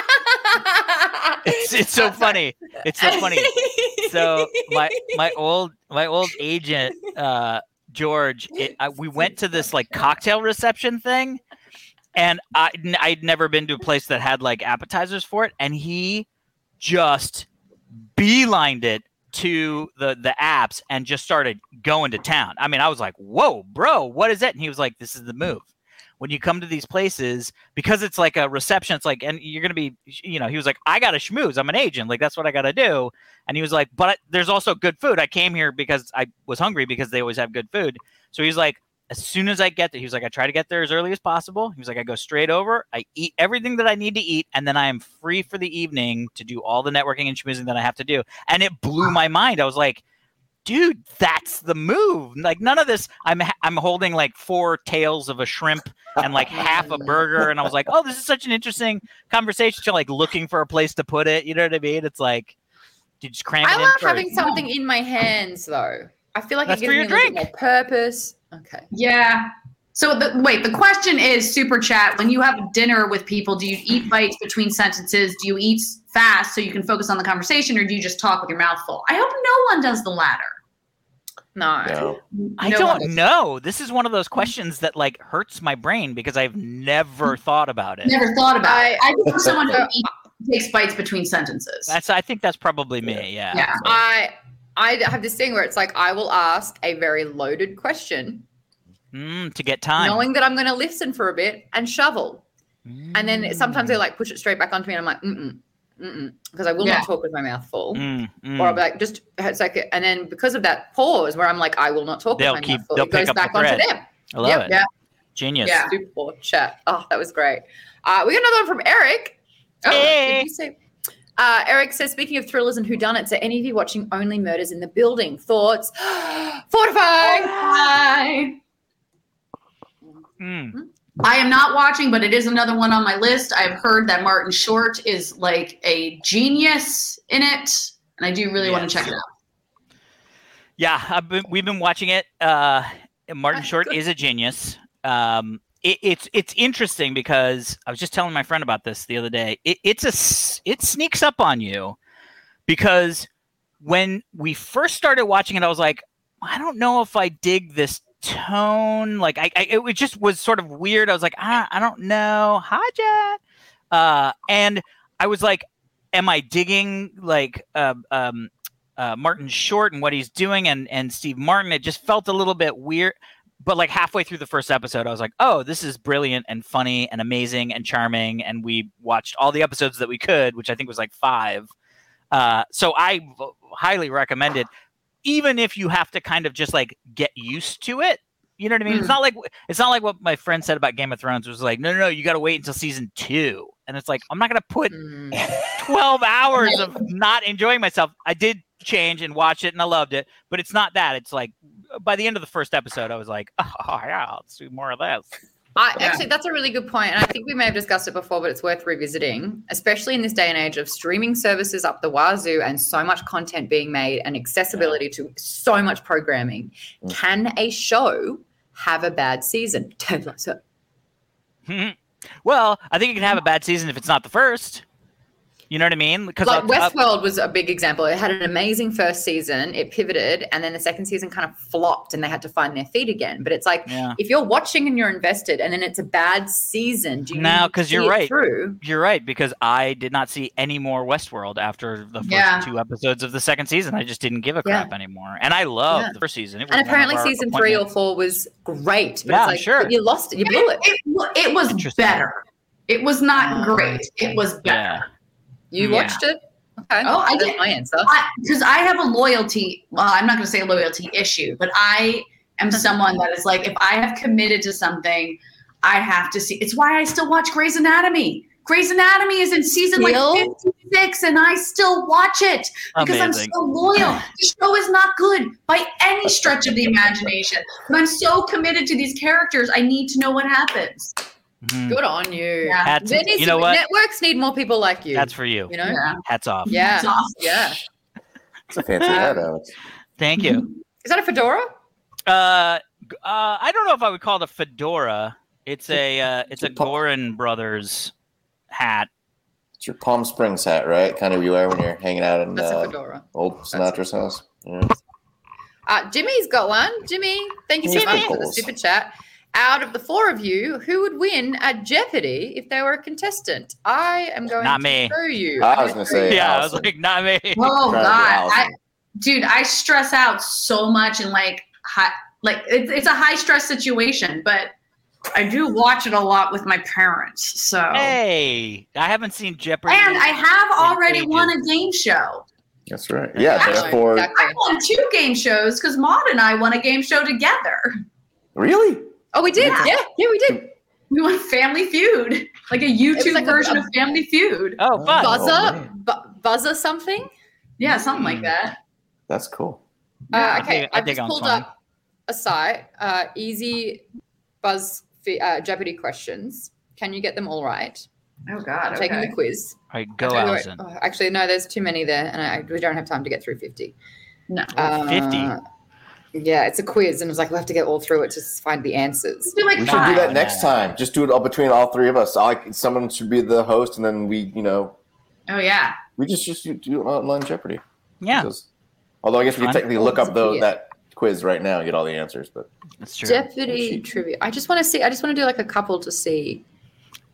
It's, it's so funny. It's so funny. So my my old my old agent uh, George, it, I, we went to this like cocktail reception thing, and I I'd never been to a place that had like appetizers for it, and he just beelined it to the the apps and just started going to town. I mean, I was like, "Whoa, bro, what is it?" And he was like, "This is the move." When you come to these places, because it's like a reception, it's like, and you're gonna be, you know, he was like, "I got to schmooze. I'm an agent. Like that's what I got to do." And he was like, "But there's also good food. I came here because I was hungry because they always have good food." So he's like, as soon as I get there, he was like, I try to get there as early as possible. He was like, I go straight over, I eat everything that I need to eat, and then I am free for the evening to do all the networking and schmoozing that I have to do. And it blew my mind. I was like, dude, that's the move. Like none of this. I'm I'm holding like four tails of a shrimp and like half a burger, and I was like, oh, this is such an interesting conversation. To like looking for a place to put it. You know what I mean? It's like. You just cram I in love for- having something in my hands, though. I feel like That's it for gives me your a little more purpose. Okay. Yeah. So the wait, the question is super chat. When you have dinner with people, do you eat bites between sentences? Do you eat fast so you can focus on the conversation, or do you just talk with your mouth full? I hope no one does the latter. No. No. I No don't one know. This is one of those questions that like hurts my brain because I've never mm-hmm. thought about it. Never thought about I- it. I think someone <laughs> who takes bites between sentences. That's I think that's probably me. Yeah. yeah. I I have this thing where it's like I will ask a very loaded question, Mm, to get time. knowing that I'm going to listen for a bit and shovel, and then sometimes they like push it straight back onto me, and I'm like, mm mm, mm mm, because I will Yeah. not talk with my mouth full. Mm, mm. Or I'll be like, just it's like, and then because of that pause where I'm like, I will not talk They'll with my keep- mouth full, they'll it goes pick up the back onto thread. them. I love Yep, it. yeah. Genius. Yeah. Super chat. Oh, that was great. Uh, we got another one from Eric. Oh, Hey. did you say- Uh, Eric says, speaking of thrillers and whodunits, are any of you watching Only Murders in the Building? Thoughts? <gasps> Fortifying. Bye. Mm. I am not watching, but it is another one on my list. I've heard that Martin Short is like a genius in it, and I do really want to check it out. Yeah, I've been, we've been watching it. Uh, Martin Short good. is a genius. Um, it, it's it's interesting because I was just telling my friend about this the other day. It, it's a it sneaks up on you because when we first started watching it, I was like, I don't know if I dig this tone. Like, I, I it just was sort of weird. I was like, ah, I don't know. Jet. Uh, and I was like, am I digging like um, um, uh, Martin Short and what he's doing and and Steve Martin? It just felt a little bit weird. But like halfway through the first episode, I was like, "Oh, this is brilliant and funny and amazing and charming." And we watched all the episodes that we could, which I think was like five. Uh, so I highly recommend it, even if you have to kind of just like get used to it. You know what I mean? It's not like it's not like what my friend said about Game of Thrones was like, no, no, no, you got to wait until season two, and it's like I'm not gonna put Mm. <laughs> 12 hours of <laughs> not enjoying myself. I did change and watch it and I loved it, but it's not that. It's like by the end of the first episode, I was like, oh, yeah, let's do more of this. I Yeah. actually that's a really good point, and I think we may have discussed it before, but it's worth revisiting, especially in this day and age of streaming services up the wazoo and so much content being made and accessibility to so much programming. Mm. Can a show have a bad season? <laughs> Well, I think it can have a bad season if it's not the first. You know what I mean? Because Like Westworld was a big example. It had an amazing first season, it pivoted, and then the second season kind of flopped, and they had to find their feet again. But it's like yeah, if you're watching and you're invested, and then it's a bad season, do you No, need to 'cause see you're it right. Through you're right because I did not see any more Westworld after the first Yeah. two episodes of the second season. I just didn't give a Yeah. crap anymore, and I loved Yeah. the first season. It was and apparently season three or four was great. But Yeah, it's like sure. but you lost it, you blew it. It, wa- it was Interesting. better. It was not Oh, great. It was better. Yeah. You Yeah. watched it? Okay. Oh, I That's did. my answer. Because I, have a loyalty. Well, I'm not going to say a loyalty issue, but I am <laughs> someone that is like, if I have committed to something, I have to see. It's why I still watch Grey's Anatomy. Grey's Anatomy is in season Still? like 56, and I still watch it because Amazing. I'm so loyal. <clears throat> The show is not good by any stretch of the <laughs> imagination, but I'm so committed to these characters. I need to know what happens. Mhm. Good on you. Yeah. Hats- There needs you know what? Networks need more people like you. That's for you. you know. Yeah. Hats off. Yeah. It's awesome. Yeah. It's a fancy hat, Alex. Thank you. <laughs> Is that a fedora? Uh, uh, I don't know if I would call it a fedora. It's a uh, it's a It's a pop- Goorin Brothers hat. It's your Palm Springs hat, right? Kind of you wear when you're hanging out in That's a uh, fedora. old Sinatra's house. Yeah. Uh, Jimmy's got one. Jimmy, thank you so much for the super chat. Out of the four of you, who would win at Jeopardy if they were a contestant? I am going Not to me. show you. I was gonna say- Yeah, I was like, not me. Oh Try God, I, dude, I stress out so much and like high, like it's, it's a high stress situation, but I do watch it a lot with my parents. So Hey, I haven't seen Jeopardy. and I have already ages. won a game show. That's right. Yeah, Actually, therefore, exactly. I won two game shows because Maude and I won a game show together. really? Oh, we did. Yeah. Yeah, yeah, we did. We won Family Feud, like a YouTube like version a- of Family Feud. oh, fun. Buzz- Buzzer, man. bu- buzzer something. Yeah, something Hmm. like that. That's cool. Uh, I okay, dig- I I've just pulled Swan. up a site. Uh, easy buzz uh, Jeopardy questions. Can you get them all right? Oh God. I'm taking the quiz. All right, go, Okay, Allison. oh, actually, no, there's too many there, and I, we don't have time to get through 50. No. Uh, 50? Yeah, it's a quiz, and it's like we have to get all through it to find the answers. Do like We should do that next time. Just do it all between all three of us. I, someone should be the host, and then we, you know, Oh yeah. we just just do- do online Jeopardy. Yeah, Because- although I guess we Fun. could technically look up the, Yeah. that quiz right now and get all the answers, but that's true. Jeopardy trivia. I just want to see. I just want to do like a couple to see.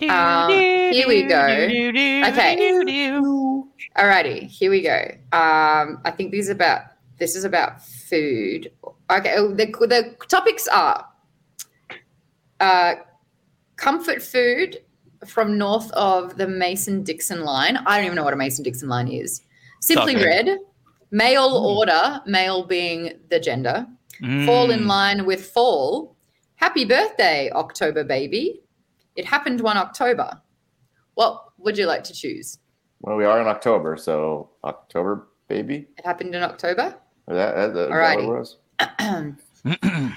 Uh, here we go. Okay. Alrighty, here we go. Um, I think these about this is about food. Okay, oh, the the topics are uh, comfort food from north of the Mason Dixon line. I don't even know what a Mason Dixon line is. Simply Okay. Red, Male Hmm. order, male being the gender. Fall in Mm. line with fall. Happy birthday, October baby. It happened one October. What would you like to choose? well, we are in October, so October, baby. It happened in October. Is that, that, that, Alrighty. What it was?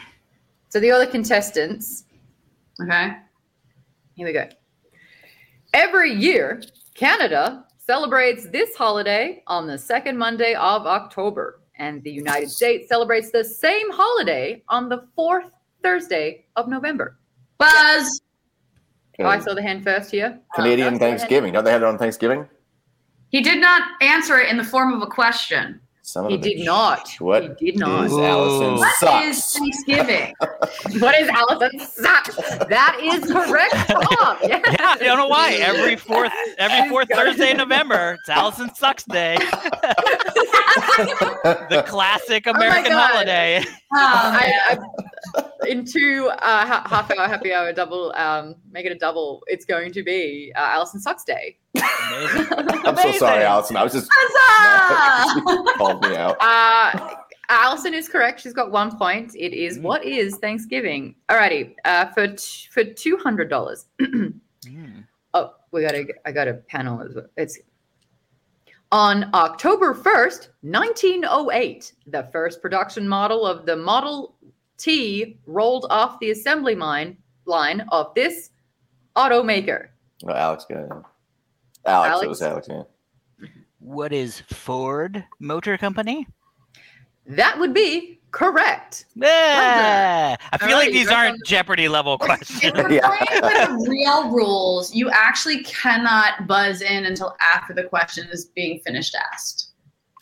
so the other contestants Okay. Here we go. Every year, Canada celebrates this holiday on the second Monday of October, and the United States celebrates the same holiday on the fourth Thursday of November. Buzz. Oh, I saw the hand first here. Canadian oh, That's the. Thanksgiving. Don't they have it on Thanksgiving? He did not answer it in the form of a question. Son of He a did bitch. not. What He did not. is Ooh. Allison What What is sucks? Thanksgiving? What is Allison sucks? That is correct, Tom. Yes. <laughs> Yeah, I don't know why. Every fourth every fourth Thursday in November, it's Allison Sucks Day, <laughs> the classic American Oh holiday. Um, I, <laughs> I, in two uh, half hour happy hour double, um, make it a double. It's going to be uh, Allison Sucks Day. <laughs> Amazing. I'm so sorry, Amazing. Allison. I was just Huzzah! <laughs> called me out. Uh, Allison is correct. She's got one point. It is Mm. what is Thanksgiving? Alrighty, uh, for t- for two hundred dollars. <clears throat> Mm. Oh, we got a I got a panel as well. It's on October 1st, 1908, the first production model of the Model T rolled off the assembly line line of this automaker. No, Alex go it. Alex, Alex? it was Alex. Yeah. What is Ford Motor Company? That would be correct. Yeah. I feel All like right, these aren't Jeopardy level questions. If questions. we're Yeah. playing by the real rules, you actually cannot buzz in until after the question is being finished asked.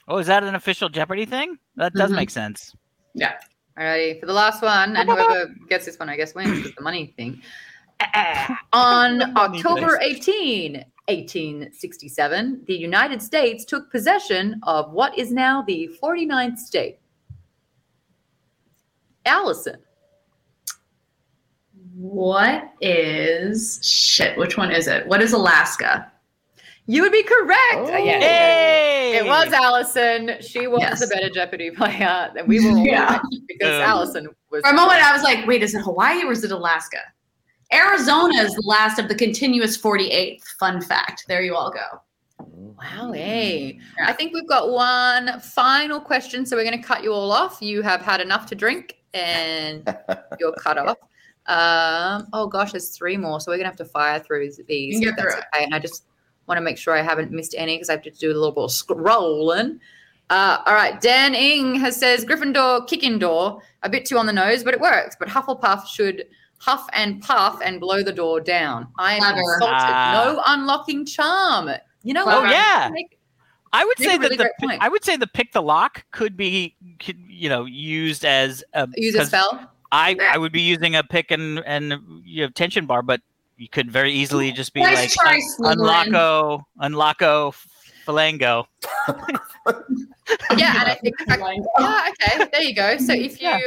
Oh, is that an official Jeopardy thing? That does Mhm. make sense. Yeah. Alrighty, for the last one, and <laughs> whoever gets this one, I guess, wins with the money thing. On <laughs> October 18, 1867, the United States took possession of what is now the 49th state. Allison. What is shit? Which one is it? What is Alaska? You would be correct. Oh. Yeah, Hey! It was Allison. She was Yes. the better Jeopardy player, and we were <laughs> Yeah. because Um, Allison was. For a moment, I was like, wait, is it Hawaii or is it Alaska? Arizona is the last of the continuous 48th. Fun fact. There you all go. Wow, hey. Yeah. I think we've got one final question, so we're going to cut you all off. You have had enough to drink, and <laughs> you're cut off. Um, oh gosh, there's three more, so we're going to have to fire through these. You can get that's through okay. And I just want to make sure I haven't missed any because I have to do a little bit of scrolling. Uh, all right, Dan Ing has says Gryffindor, kicking door a bit too on the nose, but it works. But Hufflepuff should huff and puff and blow the door down. I am Clever. insulted. Ah. no unlocking charm. You know Oh, what? yeah. Make- I would say a really that the. I would say the pick the lock could be could, you know used as a use a 'cause spell. I I would be using a pick and and you know tension bar, but you could very easily just be Nice like try, un- unlocko unlocko phalango. <laughs> Yeah, and I think the <laughs> yeah, okay, there you go. So if you Yeah.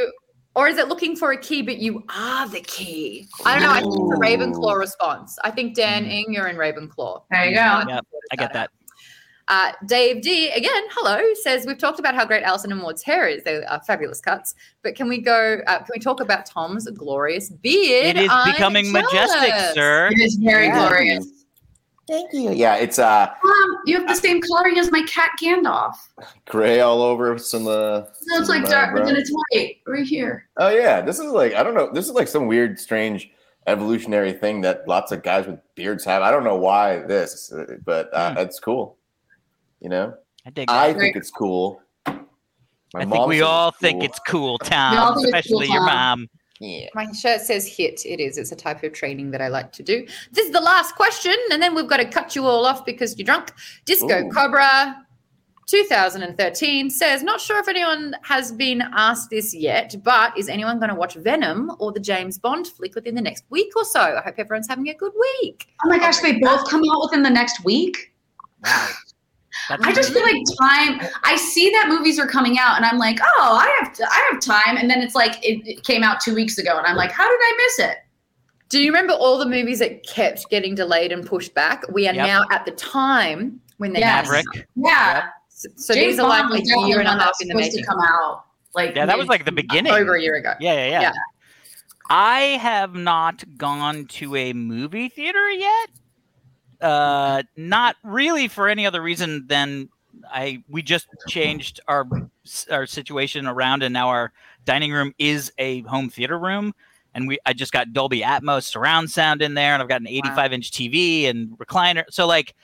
Or is it looking for a key, but you are the key? I don't know. I think it's a Ravenclaw response. I think Dan Mm. Ing, you're in Ravenclaw. There you go. Yep, I get that. Uh, Dave D again, hello, says we've talked about how great Allison and Maude's hair is. They are fabulous cuts. But can we go? Uh, can we talk about Tom's glorious beard? It is I'm becoming majestic, sir. It is very Yeah. glorious. Thank you. Yeah, it's uh Mom, you have the same coloring as my cat Gandalf. gray all over some uh No, it's some, like uh, dark, but then it's white right here. Oh yeah, this is like I don't know. This is like some weird, strange evolutionary thing that lots of guys with beards have. I don't know why this, uh, but uh, it's cool. You know, I dig that. I think it's cool. My I think we all it's think it's cool, all Tom, especially cool, your mom. Yeah. My shirt says hit. It is. It's a type of training that I like to do. This is the last question, and then we've got to cut you all off because you're drunk. Disco Ooh. Cobra 2013 says, Not sure if anyone has been asked this yet, but is anyone going to watch Venom or the James Bond flick within the next week or so? I hope everyone's having a good week. Oh my gosh, they both come out within the next week. Wow. That's I just feel like time. I see that movies are coming out, and I'm like, oh, I have, I have time. And then it's like it, it came out two weeks ago, and I'm like, how did I miss it? Do you remember all the movies that kept getting delayed and pushed back? We are Yep. now at the time when they Yes. Maverick. Yeah, So, so James these are like Bond was a year and a half in the supposed making. to come out. Like Yeah, that was like the beginning. Over a year ago. Yeah, yeah, yeah. Yeah. I have not gone to a movie theater yet. Uh, not really for any other reason than I we just changed our our situation around, and now our dining room is a home theater room. and we I just got Dolby Atmos surround sound in there, and I've got an 85 inch TV and recliner. So like,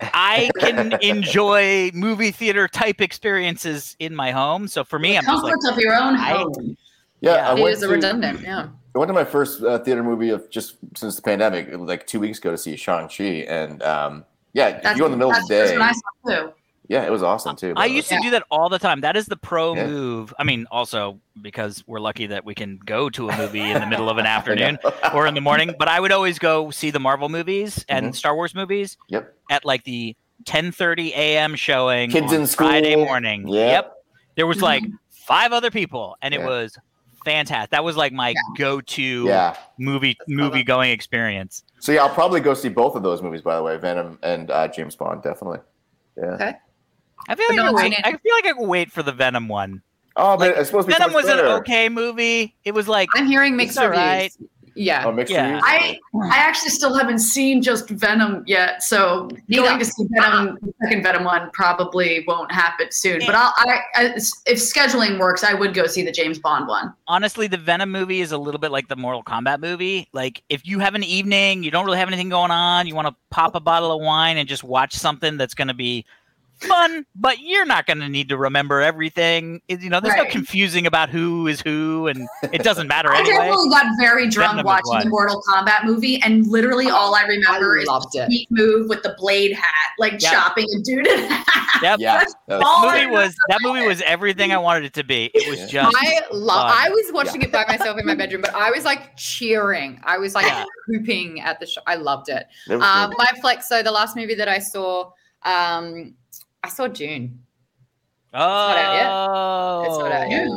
I can <laughs> enjoy movie theater type experiences in my home. So for me, I'm just like, of your own I- home. Yeah, Yeah. I It a to- redundant. Yeah. I went to my first uh, theater movie of just since the pandemic, like two weeks ago to see Shang Chi, and um, yeah, That's, you go in the middle of that's the the day, one I saw too. yeah, it was awesome too. I the way. used to do that all the time. That is the pro Yeah. move. I mean, also because we're lucky that we can go to a movie in the middle of an <laughs> afternoon or in the morning. But I would always go see the Marvel movies and Mhm. Star Wars movies Yep. at like the 10:30 a.m. showing Kids on in school. Friday morning. Yeah. Yep. There was like five other people, and it was fantastic. That was like my go-to Yeah. movie movie going experience. So yeah, I'll probably go see both of those movies. By the way, Venom and uh, James Bond, definitely. Yeah. I feel But like no I, one's wait. I feel like I could wait for the Venom one. Oh, but Like, it's supposed to be Venom so was much an okay movie. It was like I'm hearing mixed reviews. right. Yeah. Oh, mixed Yeah. reviews? I I actually still haven't seen just Venom yet, so Neither. going to see Venom, the second Venom one, probably won't happen soon. But I'll, I, I, if scheduling works, I would go see the James Bond one. honestly, the Venom movie is a little bit like the Mortal Kombat movie. Like, if you have an evening, you don't really have anything going on, you want to pop a bottle of wine and just watch something that's going to be fun, but you're not going to need to remember everything. You know, there's no confusing about who is who, and it doesn't <laughs> matter I anyway. definitely got very drunk Venom watching one. the Mortal Kombat movie, and literally all I remember I is loved it. Pete move with the blade hat, like Yeah. chopping a dude in half. Yep. Yeah. that was- all Movie I was that movie was everything I wanted it to be. It was just I love. fun. I was watching it by myself in my <laughs> bedroom, but I was like cheering. I was like Yeah. whooping at the show. I loved it. it was Um, good. my flex. So the last movie that I saw, um, I saw June. oh not out yet. It's not out yet.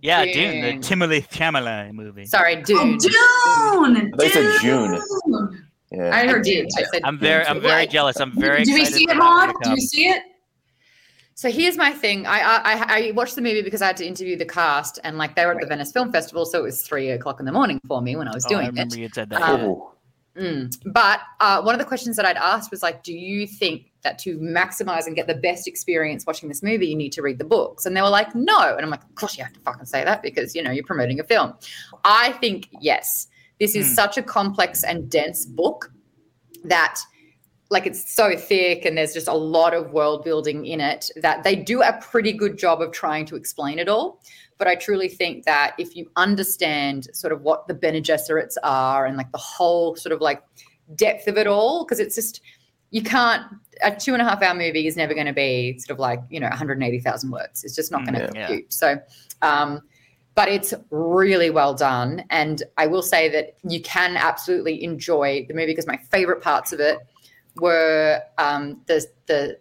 yeah, Dune, the Dune. Timothée Chalamet movie. Sorry, Dune. Oh, Dune! They said June. Dune. yeah. I I heard did. Dune. I said I'm very, Dune I'm too. very jealous. I'm very. Do we see it, for Maude? Do you see it? So here's my thing. I, I I I watched the movie because I had to interview the cast, and like they were at the Venice Film Festival, so it was three o'clock in the morning for me when I was Oh, I doing remember it. you had said that. Um, Oh. Mm. But uh, one of the questions that I'd asked was like, do you think that to maximize and get the best experience watching this movie, you need to read the books? And they were like, no. And I'm like, of course you have to fucking say that because you know you're promoting a film. I think yes. This is Hmm. such a complex and dense book that like it's so thick and there's just a lot of world building in it that they do a pretty good job of trying to explain it all. But I truly think that if you understand sort of what the Bene Gesserits are and like the whole sort of like depth of it all, because it's just you can't a two and a half hour movie is never going to be sort of like you know 180,000 words. It's just not going to Mm, yeah. compute. So, um, but it's really well done, and I will say that you can absolutely enjoy the movie because my favorite parts of it were um, the the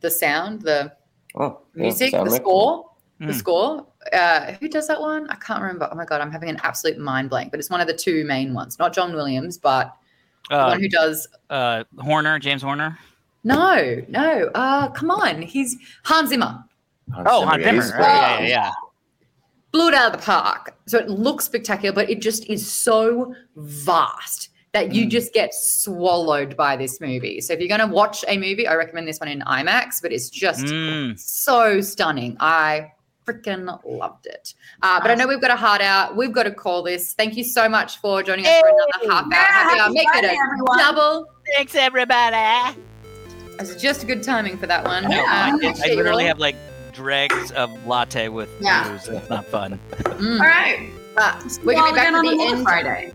the sound, the Oh, yeah, music, sound the mix. score, Hmm. the score. Uh, who does that one? I can't remember. Oh my god, I'm having an absolute mind blank. But it's one of the two main ones, not John Williams, but the Uh, one who does. uh, Horner, James Horner. No, no. Uh, come on, he's Hans Zimmer. Oh, Hans Zimmer. he's right, great. Yeah, yeah, yeah. blew it out of the park. So it looks spectacular, but it just is so vast that you Mm. just get swallowed by this movie. So if you're going to watch a movie, I recommend this one in IMAX, but it's just Mm. so stunning. I freaking loved it. Uh, but I know we've got a heart out. We've got to call this. Thank you so much for joining us for another half hour. Yeah, Happy hour. happy Make it a everyone. double. Thanks, everybody. It's just good timing for that one. Yeah. Uh, I, I literally have like dregs of latte with Yeah. booze. It's not fun. Mm. All right. Uh, we're you going to be back again on the another end Friday.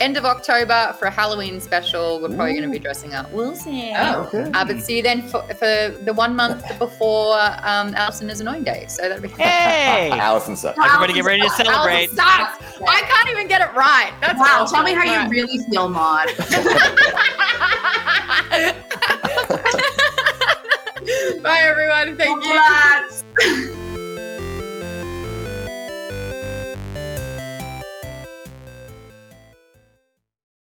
End of October for a Halloween special. We're probably going to be dressing up. We'll see. Oh. Okay. Uh, but see you then for, for the one month before um, Allison is annoying day. So that'll be Hey, <laughs> Allison sucks. everybody, get ready to celebrate. Allison sucks. I can't even get it right. That's Wow, awful. tell me how you All really feel, Maude. <laughs> <laughs> Bye, everyone. Thank you. Congrats.